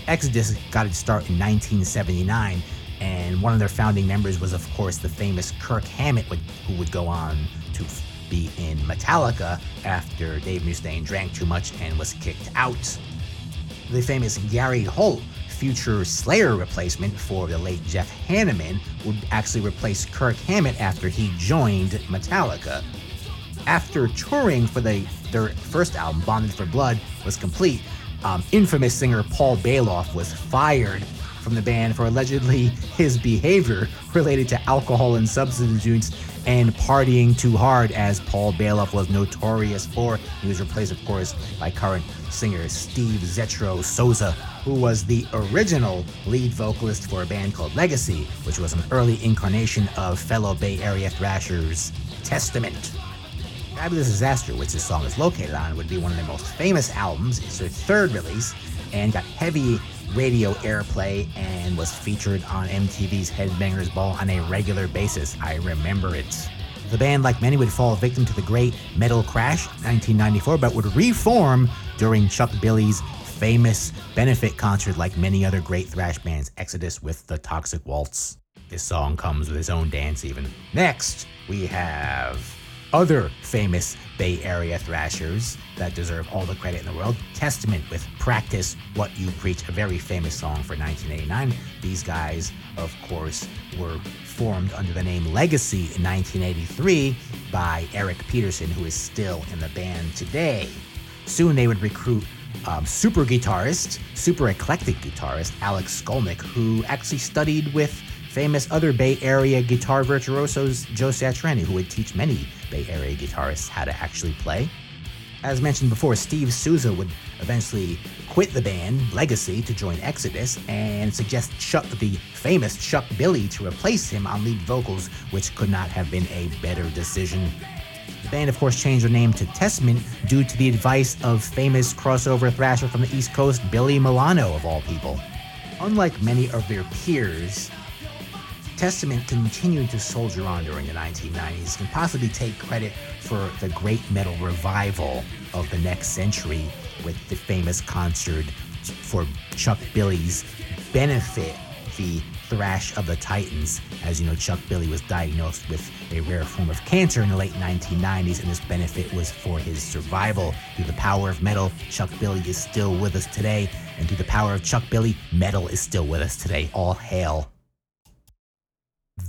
Exodus got its start in 1979, and one of their founding members was, of course, the famous Kirk Hammett, who would go on to be in Metallica after Dave Mustaine drank too much and was kicked out the famous Gary Holt, future Slayer replacement for the late Jeff Hanneman, would actually replace Kirk Hammett after he joined Metallica. After touring for the, their first album, Bonded for Blood, was complete, um, infamous singer Paul Baloff was fired from the band for allegedly his behavior related to alcohol and substance use and partying too hard, as Paul Baloff was notorious for. He was replaced, of course, by current singer Steve Zetro Souza, who was the original lead vocalist for a band called Legacy, which was an early incarnation of fellow Bay Area thrashers Testament. Fabulous Disaster, which this song is located on, would be one of their most famous albums. It's their third release and got heavy radio airplay and was featured on MTV's Headbangers Ball on a regular basis. I remember it. The band, like many, would fall victim to the great metal crash 1994, but would reform during Chuck Billy's famous benefit concert, like many other great thrash bands, Exodus with the Toxic Waltz. This song comes with its own dance, even. Next, we have other famous Bay Area thrashers that deserve all the credit in the world. Testament with Practice What You Preach, a very famous song for 1989. These guys, of course, were formed under the name Legacy in 1983 by Eric Peterson, who is still in the band today. Soon they would recruit um, super guitarist, super eclectic guitarist Alex Skolnick, who actually studied with famous other Bay Area guitar virtuosos Joe Satriani, who would teach many Bay Area guitarists how to actually play. As mentioned before, Steve Souza would eventually quit the band Legacy to join Exodus and suggest Chuck, the famous Chuck Billy, to replace him on lead vocals, which could not have been a better decision. Band, of course, changed their name to Testament due to the advice of famous crossover thrasher from the East Coast, Billy Milano, of all people. Unlike many of their peers, Testament continued to soldier on during the 1990s and possibly take credit for the great metal revival of the next century with the famous concert for Chuck Billy's benefit, the Thrash of the Titans. As you know, Chuck Billy was diagnosed with a rare form of cancer in the late 1990s, and this benefit was for his survival. Through the power of metal, Chuck Billy is still with us today, and through the power of Chuck Billy, metal is still with us today. All hail.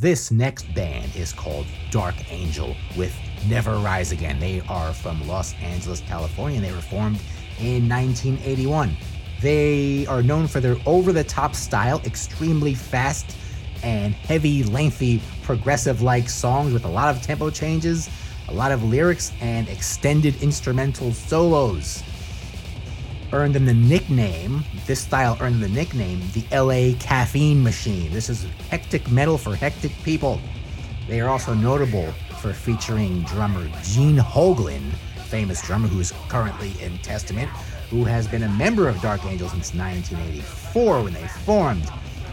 This next band is called Dark Angel with Never Rise Again. They are from Los Angeles, California, and they were formed in 1981. They are known for their over the top style, extremely fast and heavy, lengthy, progressive like songs with a lot of tempo changes, a lot of lyrics, and extended instrumental solos earned them the nickname, this style earned them the nickname, the LA Caffeine Machine. This is hectic metal for hectic people. They are also notable for featuring drummer Gene Hoglan, famous drummer who is currently in Testament, who has been a member of Dark Angel since 1984 when they formed,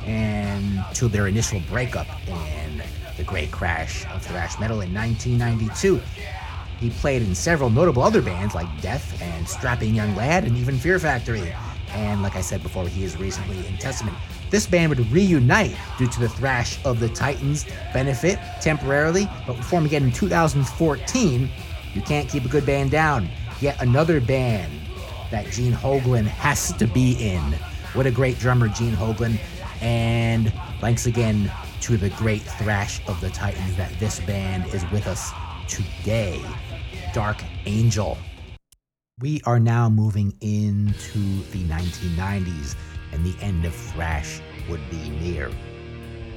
and to their initial breakup in the great crash of thrash metal in 1992. He played in several notable other bands like Death and Strapping Young Lad and even Fear Factory. And like I said before, he is recently in Testament. This band would reunite due to the Thrash of the Titans benefit temporarily, but would form again in 2014. You can't keep a good band down. Yet another band that Gene Hoglan has to be in. What a great drummer, Gene Hoglan. And thanks again to the great Thrash of the Titans that this band is with us today. Dark Angel. We are now moving into the 1990s, and the end of thrash would be near.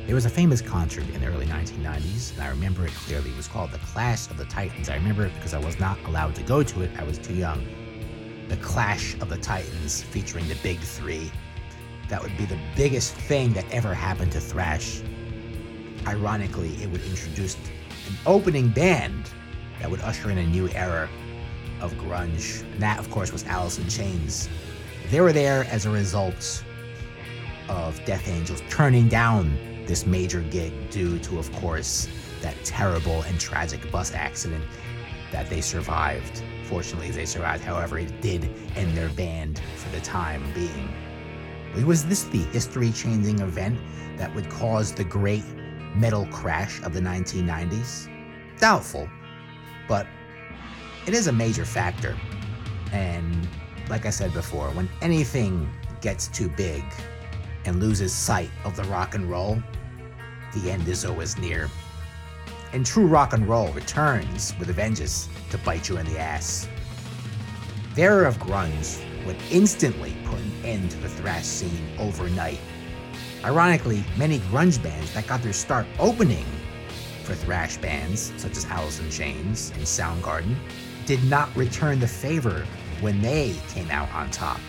There was a famous concert in the early 1990s, and I remember it clearly. It was called The Clash of the Titans. I remember it because I was not allowed to go to it, I was too young. The Clash of the Titans, featuring the Big Three. That would be the biggest thing that ever happened to thrash. Ironically, it would introduce an opening band that would usher in a new era of grunge. And that, of course, was Alice in Chains. They were there as a result of Death Angels turning down this major gig due to, of course, that terrible and tragic bus accident that they survived. Fortunately, they survived. However, it did end their band for the time being. Was this the history changing event that would cause the great metal crash of the 1990s? Doubtful but it is a major factor. And like I said before, when anything gets too big and loses sight of the rock and roll, the end is always near. And true rock and roll returns with a vengeance to bite you in the ass. The era of grunge would instantly put an end to the thrash scene overnight. Ironically, many grunge bands that got their start opening for thrash bands such as Alice in Chains and Soundgarden did not return the favor when they came out on top.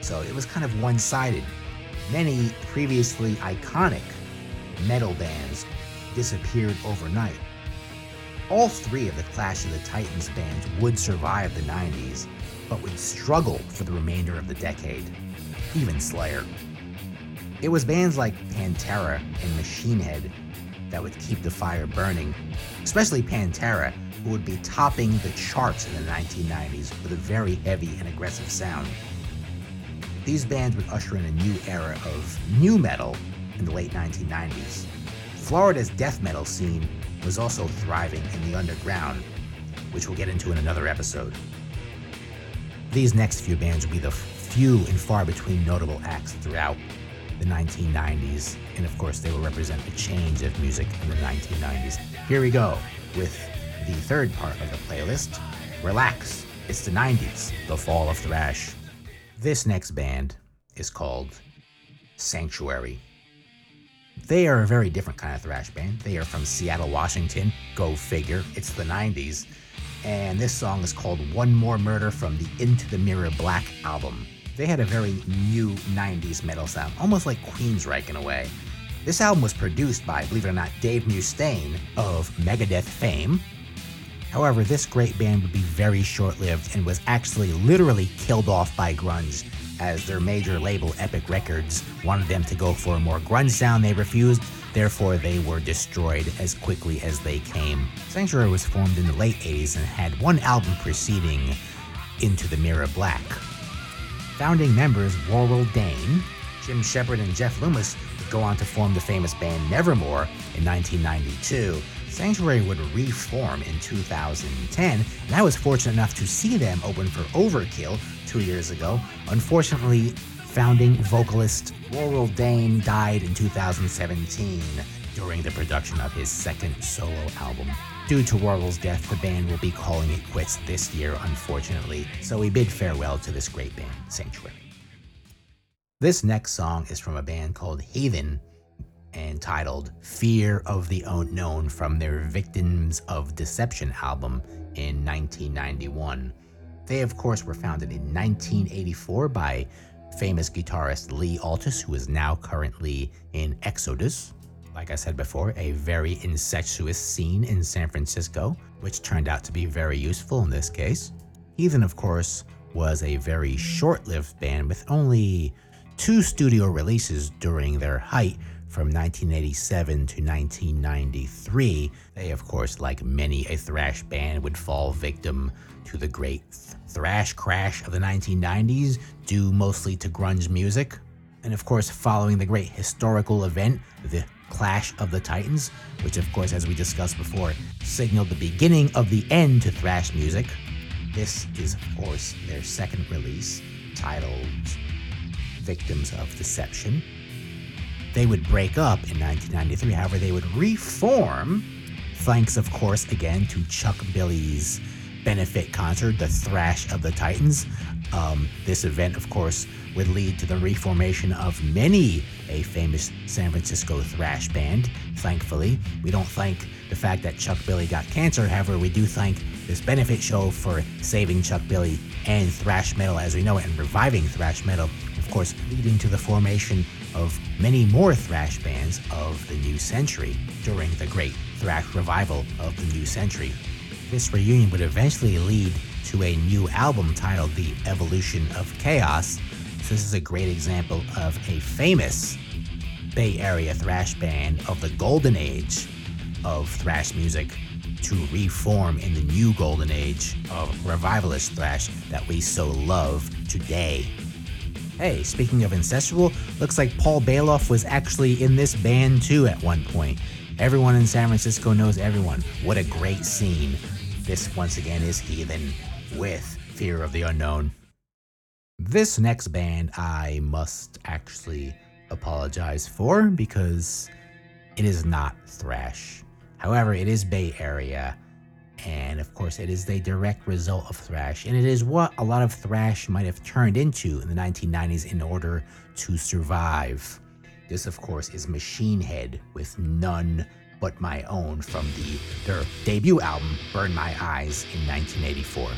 So it was kind of one sided. Many previously iconic metal bands disappeared overnight. All three of the Clash of the Titans bands would survive the 90s, but would struggle for the remainder of the decade, even Slayer. It was bands like Pantera and Machine Head that would keep the fire burning, especially Pantera, who would be topping the charts in the 1990s with a very heavy and aggressive sound. These bands would usher in a new era of nu metal in the late 1990s. Florida's death metal scene was also thriving in the underground, which we'll get into in another episode. These next few bands will be the few and far between notable acts throughout the 1990s, and of course, they will represent a change of music in the 1990s. Here we go with the third part of the playlist Relax. It's the 90s, the fall of thrash. This next band is called Sanctuary. They are a very different kind of thrash band. They are from Seattle, Washington. Go figure. It's the 90s. And this song is called One More Murder from the Into the Mirror Black album they had a very new 90s metal sound, almost like Queensryche in a way. This album was produced by, believe it or not, Dave Mustaine of Megadeth fame. However, this great band would be very short lived and was actually literally killed off by grunge, as their major label, Epic Records, wanted them to go for a more grunge sound. They refused, therefore, they were destroyed as quickly as they came. Sanctuary was formed in the late 80s and had one album preceding Into the Mirror Black. Founding members Warrell Dane, Jim Sheppard, and Jeff Loomis would go on to form the famous band Nevermore in 1992. Sanctuary would reform in 2010, and I was fortunate enough to see them open for Overkill two years ago. Unfortunately, founding vocalist Warrell Dane died in 2017 during the production of his second solo album. Due to Warrell's death, the band will be calling it quits this year, unfortunately, so we bid farewell to this great band, Sanctuary. This next song is from a band called Heathen and titled Fear of the Unknown from their Victims of Deception album in 1991. They, of course, were founded in 1984 by famous guitarist Lee Altus, who is now currently in Exodus like I said before, a very incestuous scene in San Francisco, which turned out to be very useful in this case. Heathen, of course, was a very short lived band with only two studio releases during their height from 1987 to 1993. They, of course, like many a thrash band, would fall victim to the great thrash crash of the 1990s, due mostly to grunge music. And of course, following the great historical event, the Clash of the Titans, which, of course, as we discussed before, signaled the beginning of the end to thrash music. This is, of course, their second release, titled Victims of Deception. They would break up in 1993, however, they would reform, thanks, of course, again to Chuck Billy's benefit concert, the Thrash of the Titans. Um, this event, of course, would lead to the reformation of many a famous San Francisco thrash band. Thankfully, we don't thank the fact that Chuck Billy got cancer. However, we do thank this benefit show for saving Chuck Billy and thrash metal as we know it and reviving thrash metal, of course, leading to the formation of many more thrash bands of the new century during the great thrash revival of the new century. This reunion would eventually lead to a new album titled The Evolution of Chaos, this is a great example of a famous Bay Area thrash band of the golden age of thrash music to reform in the new golden age of revivalist thrash that we so love today. Hey, speaking of ancestral, looks like Paul Baloff was actually in this band too at one point. Everyone in San Francisco knows everyone. What a great scene. This once again is Heathen with Fear of the Unknown. This next band I must actually apologize for because it is not thrash. However, it is Bay Area, and of course, it is the direct result of thrash, and it is what a lot of thrash might have turned into in the 1990s in order to survive. This, of course, is Machine Head with None But My Own from the, their debut album, Burn My Eyes, in 1984.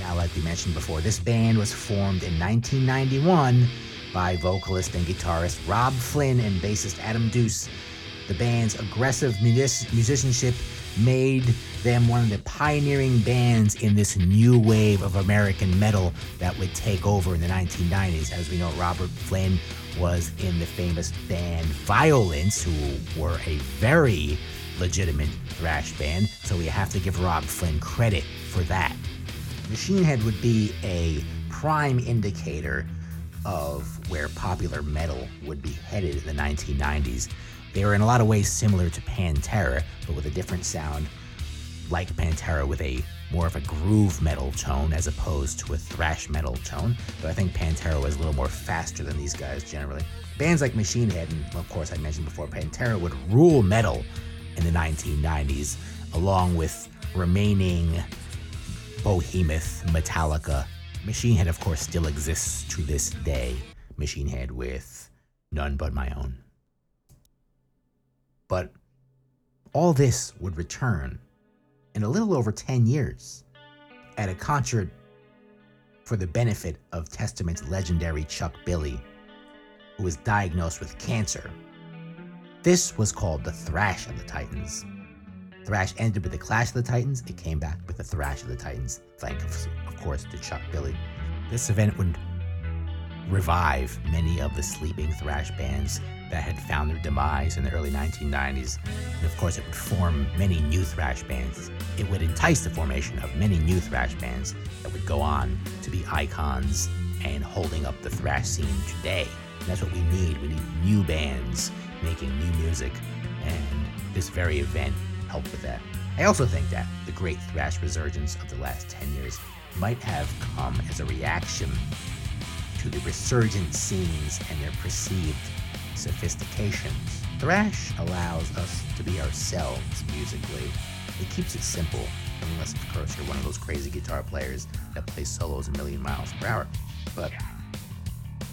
Now, like we mentioned before, this band was formed in 1991 by vocalist and guitarist Robb Flynn and bassist Adam Duce. The band's aggressive music- musicianship made them one of the pioneering bands in this new wave of American metal that would take over in the 1990s. As we know, Robert Flynn was in the famous band Violence, who were a very legitimate thrash band, so we have to give Robb Flynn credit for that. Machine Head would be a prime indicator of where popular metal would be headed in the 1990s. They were in a lot of ways similar to Pantera, but with a different sound, like Pantera with a more of a groove metal tone as opposed to a thrash metal tone. But I think Pantera was a little more faster than these guys generally. Bands like Machine Head, and of course I mentioned before, Pantera would rule metal in the 1990s, along with remaining Behemoth, Metallica. Machine Head, of course, still exists to this day. Machine Head with None But My Own. But all this would return in a little over 10 years at a concert for the benefit of Testament's legendary Chuck Billy, who was diagnosed with cancer. This was called the Thrash of the Titans. Thrash ended with the Clash of the Titans. It came back with the Thrash of the Titans, thanks, of course, to Chuck Billy. This event would revive many of the sleeping thrash bands that had found their demise in the early 1990s. And of course, it would form many new thrash bands. It would entice the formation of many new thrash bands that would go on to be icons and holding up the thrash scene today. And that's what we need. We need new bands making new music, and this very event helped with that. I also think that the great thrash resurgence of the last 10 years might have come as a reaction to the resurgent scenes and their perceived sophistication. Thrash allows us to be ourselves musically. It keeps it simple, unless, of course, you're one of those crazy guitar players that play solos a million miles per hour. But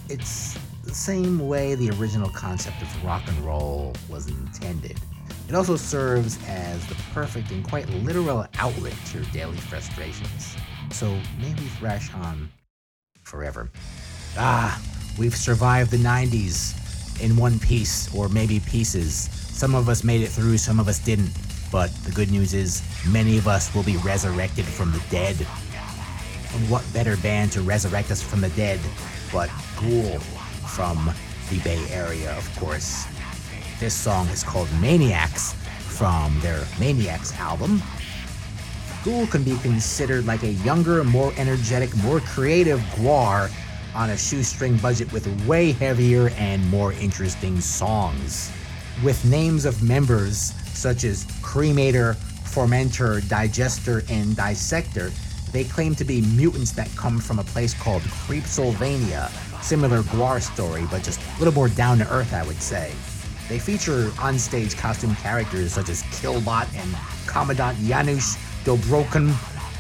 it's the same way the original concept of rock and roll was intended. It also serves as the perfect and quite literal outlet to your daily frustrations. So maybe thrash on forever. Ah, we've survived the 90s in one piece, or maybe pieces. Some of us made it through, some of us didn't. But the good news is, many of us will be resurrected from the dead. And what better band to resurrect us from the dead but Ghoul from the Bay Area, of course. This song is called Maniacs from their Maniacs album. Ghoul can be considered like a younger, more energetic, more creative Gwar on a shoestring budget with way heavier and more interesting songs. With names of members such as Cremator, Fermenter, Digester, and Dissector, they claim to be mutants that come from a place called Creepsylvania. Similar Gwar story, but just a little more down to earth, I would say. They feature onstage costume characters such as Killbot and Commandant Janusz Dobrokin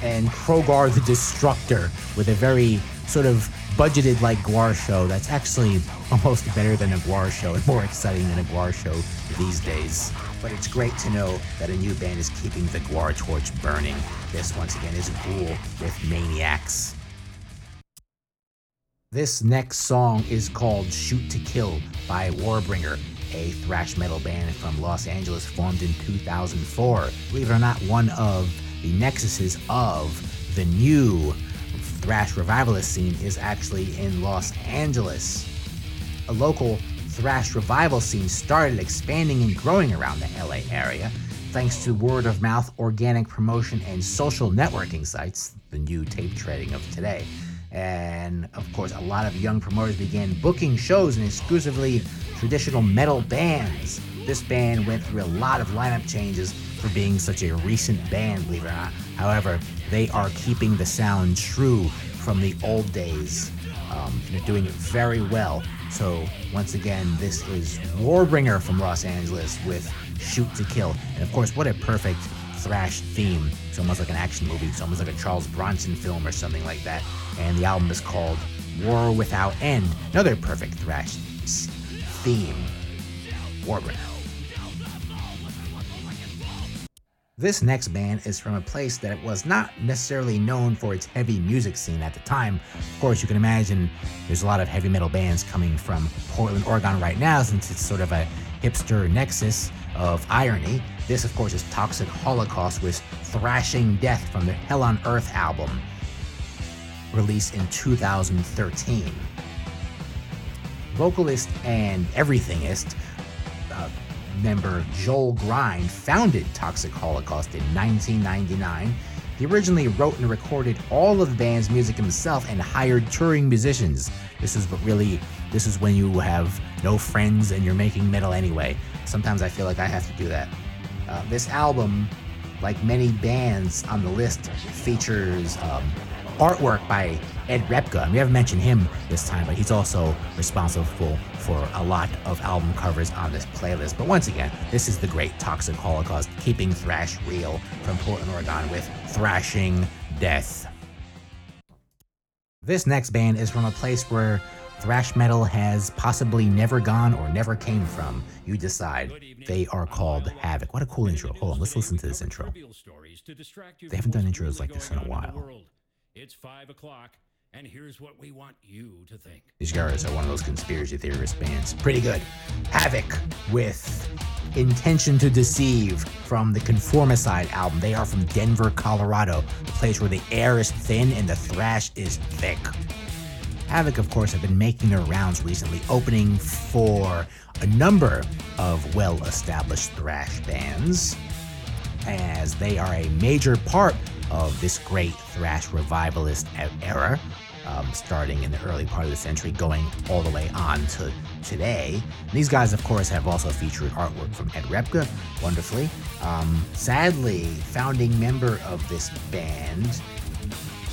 and Krogar the Destructor, with a very sort of budgeted like Gwar show that's actually almost better than a Gwar show and more exciting than a Gwar show these days. But it's great to know that a new band is keeping the Gwar torch burning. This, once again, is Ghoul with Maniacs. This next song is called Shoot to Kill by Warbringer, a thrash metal band from Los Angeles formed in 2004. Believe it or not, one of the nexuses of the new thrash revivalist scene is actually in Los Angeles. A local thrash revival scene started expanding and growing around the LA area thanks to word of mouth, organic promotion, and social networking sites, the new tape trading of today. And of course, a lot of young promoters began booking shows in exclusively traditional metal bands. This band went through a lot of lineup changes for being such a recent band, believe it or not. However, they are keeping the sound true from the old days. Um, they're doing it very well. So, once again, this is Warbringer from Los Angeles with Shoot to Kill. And of course, what a perfect thrash theme. It's almost like an action movie. It's almost like a Charles Bronson film or something like that. And the album is called War Without End. Another perfect thrash theme. Warbreath. This next band is from a place that was not necessarily known for its heavy music scene at the time. Of course, you can imagine there's a lot of heavy metal bands coming from Portland, Oregon right now, since it's sort of a hipster nexus of irony. This, of course, is Toxic Holocaust with Thrashing Death from the Hell on Earth album, released in 2013. Vocalist and everythingist member Joel Grind founded Toxic Holocaust in 1999. He originally wrote and recorded all of the band's music himself and hired touring musicians. This is what really this is when you have no friends and you're making metal anyway. Sometimes I feel like I have to do that. Uh, this album, like many bands on the list, features um, artwork by Ed Repka. We haven't mentioned him this time, but he's also responsible for a lot of album covers on this playlist. But once again, this is the great Toxic Holocaust, keeping thrash real from Portland, Oregon with Thrashing Death. This next band is from a place where thrash metal has possibly never gone or never came from. You decide. They are called Havok. What a cool intro. Hold on, let's listen to this intro. They haven't done intros like this in a while. It's five o'clock, and here's what we want you to think. These guys are one of those conspiracy theorist bands. Pretty good. Havok with Intention to Deceive from the Conformicide album. They are from Denver, Colorado, the place where the air is thin and the thrash is thick. Havok, of course, have been making their rounds recently, opening for a number of well established thrash bands, as they are a major part of this great thrash revivalist era, um, starting in the early part of the century, going all the way on to today. These guys, of course, have also featured artwork from Ed Repka, wonderfully. Um, sadly, founding member of this band,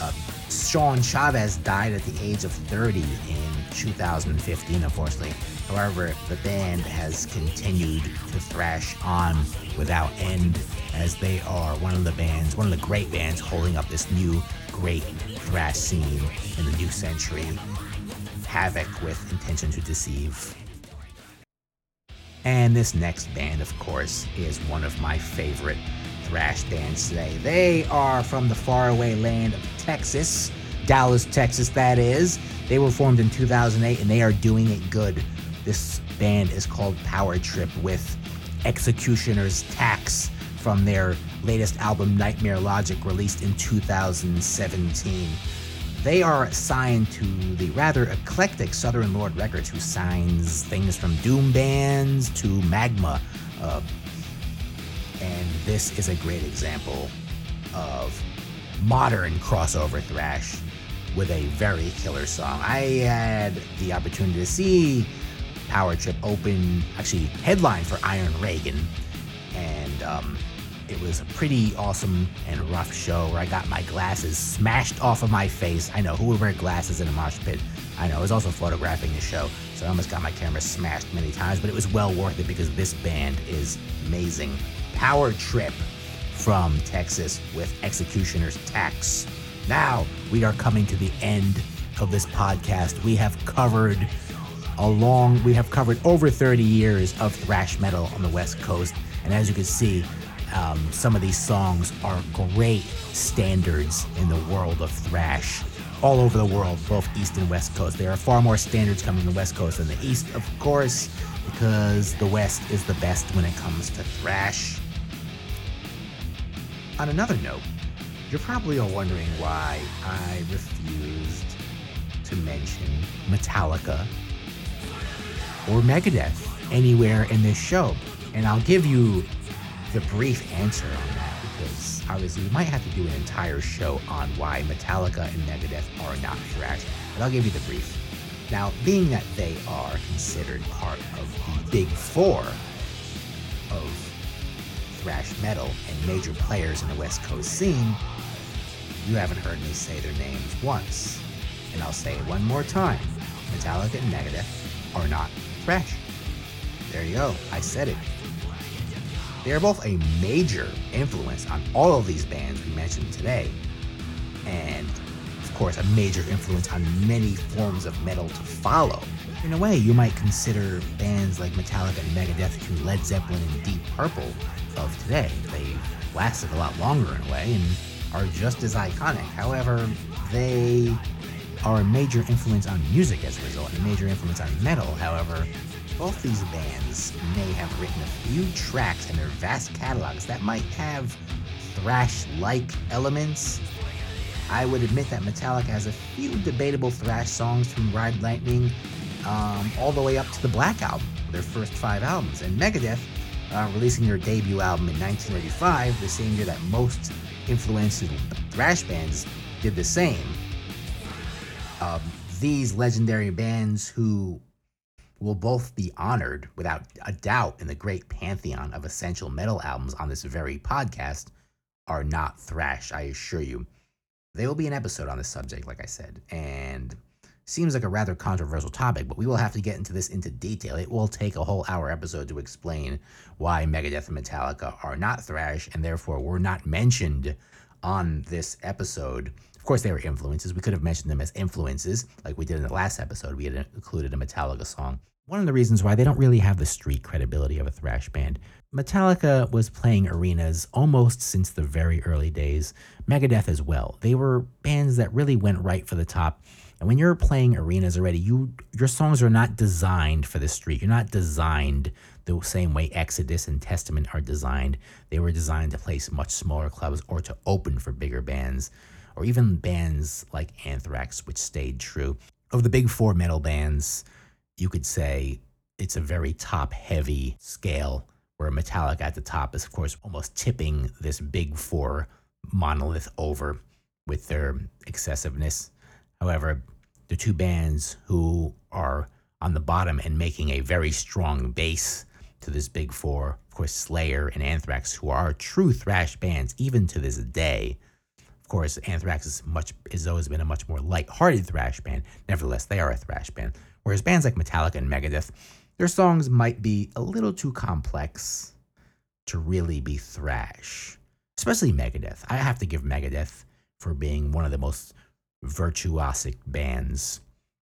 uh, Sean Chavez, died at the age of 30 in 2015, unfortunately. However, the band has continued to thrash on without end as they are one of the bands, one of the great bands holding up this new great scene in the new century. Havok with Intention to Deceive. And this next band, of course, is one of my favorite thrash bands today. They are from the faraway land of Texas, Dallas, Texas, that is. They were formed in 2008 and they are doing it good. This band is called Power Trip with Executioner's Tax from their latest album Nightmare Logic, released in 2017. They are signed to the rather eclectic Southern Lord Records, who signs things from doom bands to magma. Uh, and this is a great example of modern crossover thrash with a very killer song. I had the opportunity to see Power Trip open, actually headline for Iron Reagan, and um, it was a pretty awesome and rough show where I got my glasses smashed off of my face. I know who would wear glasses in a mosh pit. I know I was also photographing the show, so I almost got my camera smashed many times, but it was well worth it because this band is amazing. Power Trip from Texas with Executioner's Tax. Now we are coming to the end of this podcast. We have covered a long, we have covered over 30 years of thrash metal on the West Coast, and as you can see, um, some of these songs are great standards in the world of thrash all over the world, both East and West Coast. There are far more standards coming from the West Coast than the East, of course, because the West is the best when it comes to thrash. On another note, you're probably all wondering why I refused to mention Metallica or Megadeth anywhere in this show. And I'll give you the brief answer on that because obviously we might have to do an entire show on why Metallica and Megadeth are not thrash, but I'll give you the brief. Now, being that they are considered part of the big four of thrash metal and major players in the West Coast scene, you haven't heard me say their names once. And I'll say it one more time Metallica and Megadeth are not thrash. There you go, I said it. They are both a major influence on all of these bands we mentioned today, and of course, a major influence on many forms of metal to follow. In a way, you might consider bands like Metallica and Megadeth to Led Zeppelin and Deep Purple of today. They lasted a lot longer in a way and are just as iconic. However, they are a major influence on music as a result, and a major influence on metal. However, both these bands may have written a few tracks in their vast catalogs that might have thrash like elements. I would admit that Metallica has a few debatable thrash songs from Ride Lightning um, all the way up to the Black Album, their first five albums. And Megadeth, uh, releasing their debut album in 1985, the same year that most influential thrash bands did the same. Um, these legendary bands who will both be honored without a doubt in the great pantheon of essential metal albums on this very podcast are not thrash, I assure you. There will be an episode on this subject, like I said, and seems like a rather controversial topic, but we will have to get into this into detail. It will take a whole hour episode to explain why Megadeth and Metallica are not thrash and therefore were not mentioned on this episode. Of course, they were influences. We could have mentioned them as influences, like we did in the last episode. We had included a Metallica song. One of the reasons why they don't really have the street credibility of a thrash band. Metallica was playing arenas almost since the very early days. Megadeth as well. They were bands that really went right for the top. And when you're playing arenas already, you your songs are not designed for the street. You're not designed the same way Exodus and Testament are designed. They were designed to place much smaller clubs or to open for bigger bands, or even bands like Anthrax, which stayed true. Of the big four metal bands, you could say it's a very top heavy scale where Metallica at the top is, of course, almost tipping this big four monolith over with their excessiveness. However, the two bands who are on the bottom and making a very strong base to this big four, of course, Slayer and Anthrax, who are true thrash bands even to this day. Of course, Anthrax is much has always been a much more light-hearted thrash band. Nevertheless, they are a thrash band. Whereas bands like Metallica and Megadeth, their songs might be a little too complex to really be thrash. Especially Megadeth. I have to give Megadeth for being one of the most virtuosic bands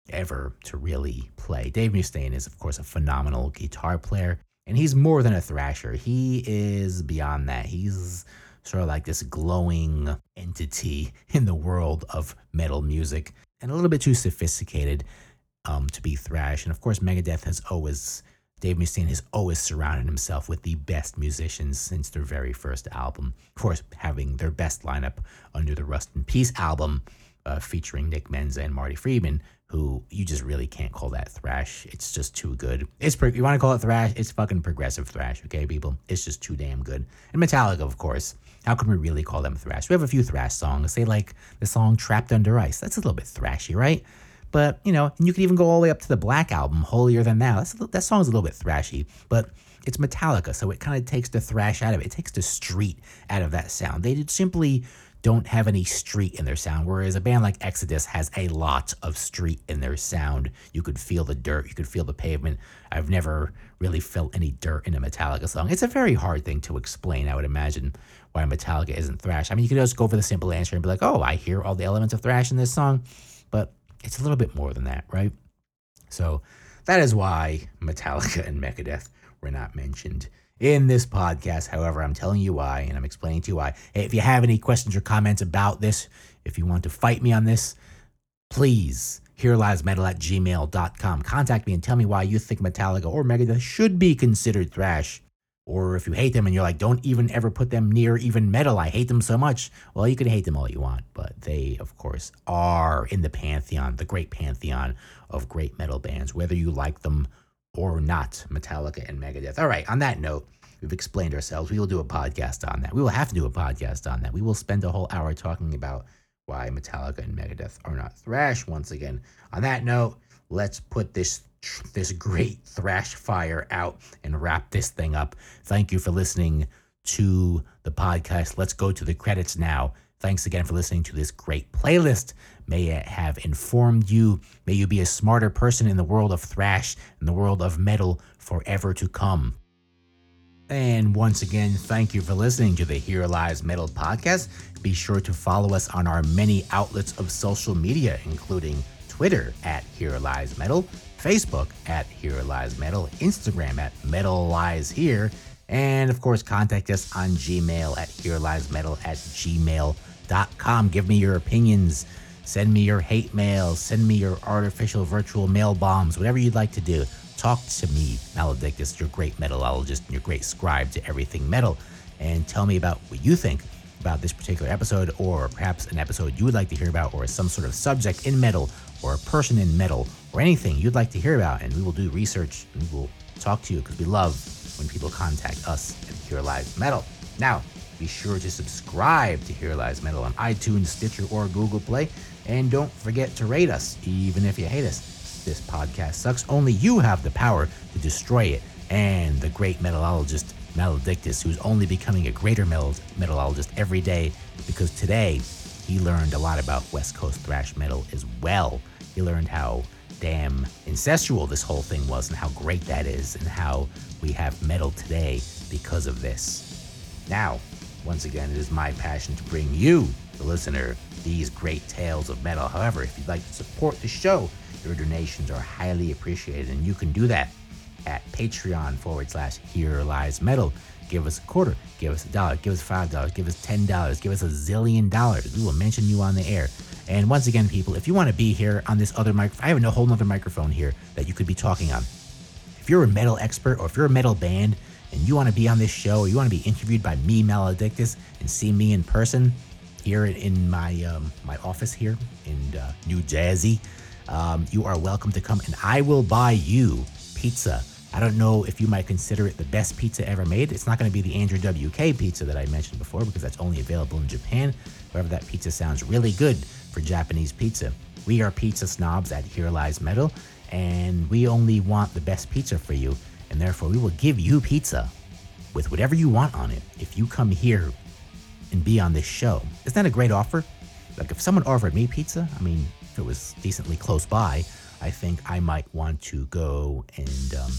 ever to really play. Dave Mustaine is, of course, a phenomenal guitar player, and he's more than a thrasher. He is beyond that. He's sort of like this glowing entity in the world of metal music and a little bit too sophisticated um, to be thrash. And of course, Megadeth has always, Dave Mustaine has always surrounded himself with the best musicians since their very first album. Of course, having their best lineup under the Rust in Peace album, uh, featuring Nick Menza and Marty Friedman, who you just really can't call that thrash. It's just too good. It's pro- you want to call it thrash? It's fucking progressive thrash, okay, people? It's just too damn good. And Metallica, of course. How can we really call them thrash? We have a few thrash songs. Say like the song "Trapped Under Ice." That's a little bit thrashy, right? But you know, and you could even go all the way up to the Black album, "Holier Than Thou." That's, that song's a little bit thrashy, but it's Metallica, so it kind of takes the thrash out of it. It takes the street out of that sound. They simply don't have any street in their sound, whereas a band like Exodus has a lot of street in their sound. You could feel the dirt, you could feel the pavement. I've never really felt any dirt in a Metallica song. It's a very hard thing to explain, I would imagine, why Metallica isn't thrash. I mean, you could just go for the simple answer and be like, oh, I hear all the elements of thrash in this song, but it's a little bit more than that, right? So that is why Metallica and Megadeth were not mentioned in this podcast. However, I'm telling you why, and I'm explaining to you why. Hey, if you have any questions or comments about this, if you want to fight me on this, please, here lies metal at gmail.com. Contact me and tell me why you think Metallica or Megadeth should be considered thrash. Or if you hate them and you're like, don't even ever put them near even metal, I hate them so much. Well, you can hate them all you want, but they, of course, are in the pantheon, the great pantheon of great metal bands, whether you like them or not Metallica and Megadeth. All right, on that note, we've explained ourselves. We will do a podcast on that. We will have to do a podcast on that. We will spend a whole hour talking about why Metallica and Megadeth are not thrash once again. On that note, let's put this this great thrash fire out and wrap this thing up. Thank you for listening to the podcast. Let's go to the credits now. Thanks again for listening to this great playlist. May it have informed you. May you be a smarter person in the world of thrash and the world of metal forever to come. And once again, thank you for listening to the Here Lies Metal podcast. Be sure to follow us on our many outlets of social media, including Twitter at Here Lies Metal, Facebook at Here Lies Metal, Instagram at Metal Lies Here, and of course, contact us on Gmail at Here Lies Metal at gmail.com. Give me your opinions. Send me your hate mail. Send me your artificial virtual mail bombs. Whatever you'd like to do. Talk to me, Maledictus, your great metalologist and your great scribe to everything metal, and tell me about what you think about this particular episode, or perhaps an episode you would like to hear about, or some sort of subject in metal, or a person in metal, or anything you'd like to hear about. And we will do research and we will talk to you because we love when people contact us at Here Lies Metal. Now, be sure to subscribe to Here Lies Metal on iTunes, Stitcher, or Google Play. And don't forget to rate us, even if you hate us. This podcast sucks. Only you have the power to destroy it. And the great metalologist Maledictus, who's only becoming a greater metal- metalologist every day because today he learned a lot about West Coast thrash metal as well. He learned how damn incestual this whole thing was and how great that is and how we have metal today because of this. Now, once again, it is my passion to bring you, the listener, these great tales of metal. However, if you'd like to support the show, your donations are highly appreciated, and you can do that at Patreon forward slash Here Lies Metal. Give us a quarter, give us a dollar, give us five dollars, give us ten dollars, give us a zillion dollars. We will mention you on the air. And once again, people, if you want to be here on this other mic, I have a whole other microphone here that you could be talking on. If you're a metal expert or if you're a metal band and you want to be on this show or you want to be interviewed by me, Maledictus, and see me in person here in my um, my office here in uh, New Jersey, um, you are welcome to come and I will buy you pizza. I don't know if you might consider it the best pizza ever made. It's not going to be the Andrew WK pizza that I mentioned before because that's only available in Japan. However, that pizza sounds really good for Japanese pizza. We are pizza snobs at Here Lies Metal, and we only want the best pizza for you, and therefore we will give you pizza with whatever you want on it if you come here and be on this show. Isn't that a great offer? Like if someone offered me pizza, I mean, if it was decently close by, I think I might want to go and um,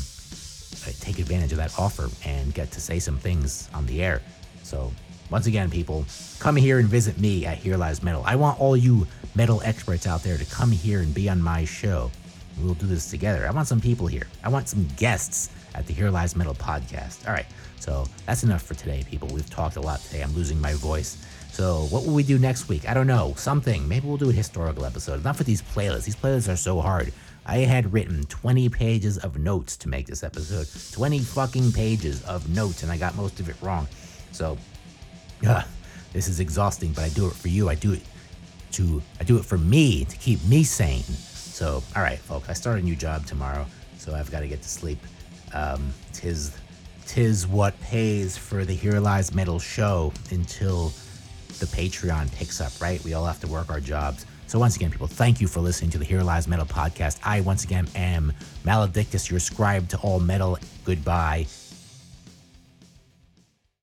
Uh, take advantage of that offer and get to say some things on the air. So, once again, people, come here and visit me at Here Lies Metal. I want all you metal experts out there to come here and be on my show. We'll do this together. I want some people here. I want some guests at the Here Lies Metal podcast. All right, so that's enough for today, people. We've talked a lot today. I'm losing my voice. So, what will we do next week? I don't know. Something. Maybe we'll do a historical episode. Not for these playlists. These playlists are so hard. I had written 20 pages of notes to make this episode. 20 fucking pages of notes, and I got most of it wrong. So, this is exhausting, but I do it for you. I do it to I do it for me to keep me sane. So, all right, folks, I start a new job tomorrow, so I've got to get to sleep. Um, tis tis what pays for the Here Lies Metal show until the Patreon picks up, right? We all have to work our jobs. So once again, people, thank you for listening to the Here Lies Metal podcast. I once again am Maledictus, your scribe to all metal. Goodbye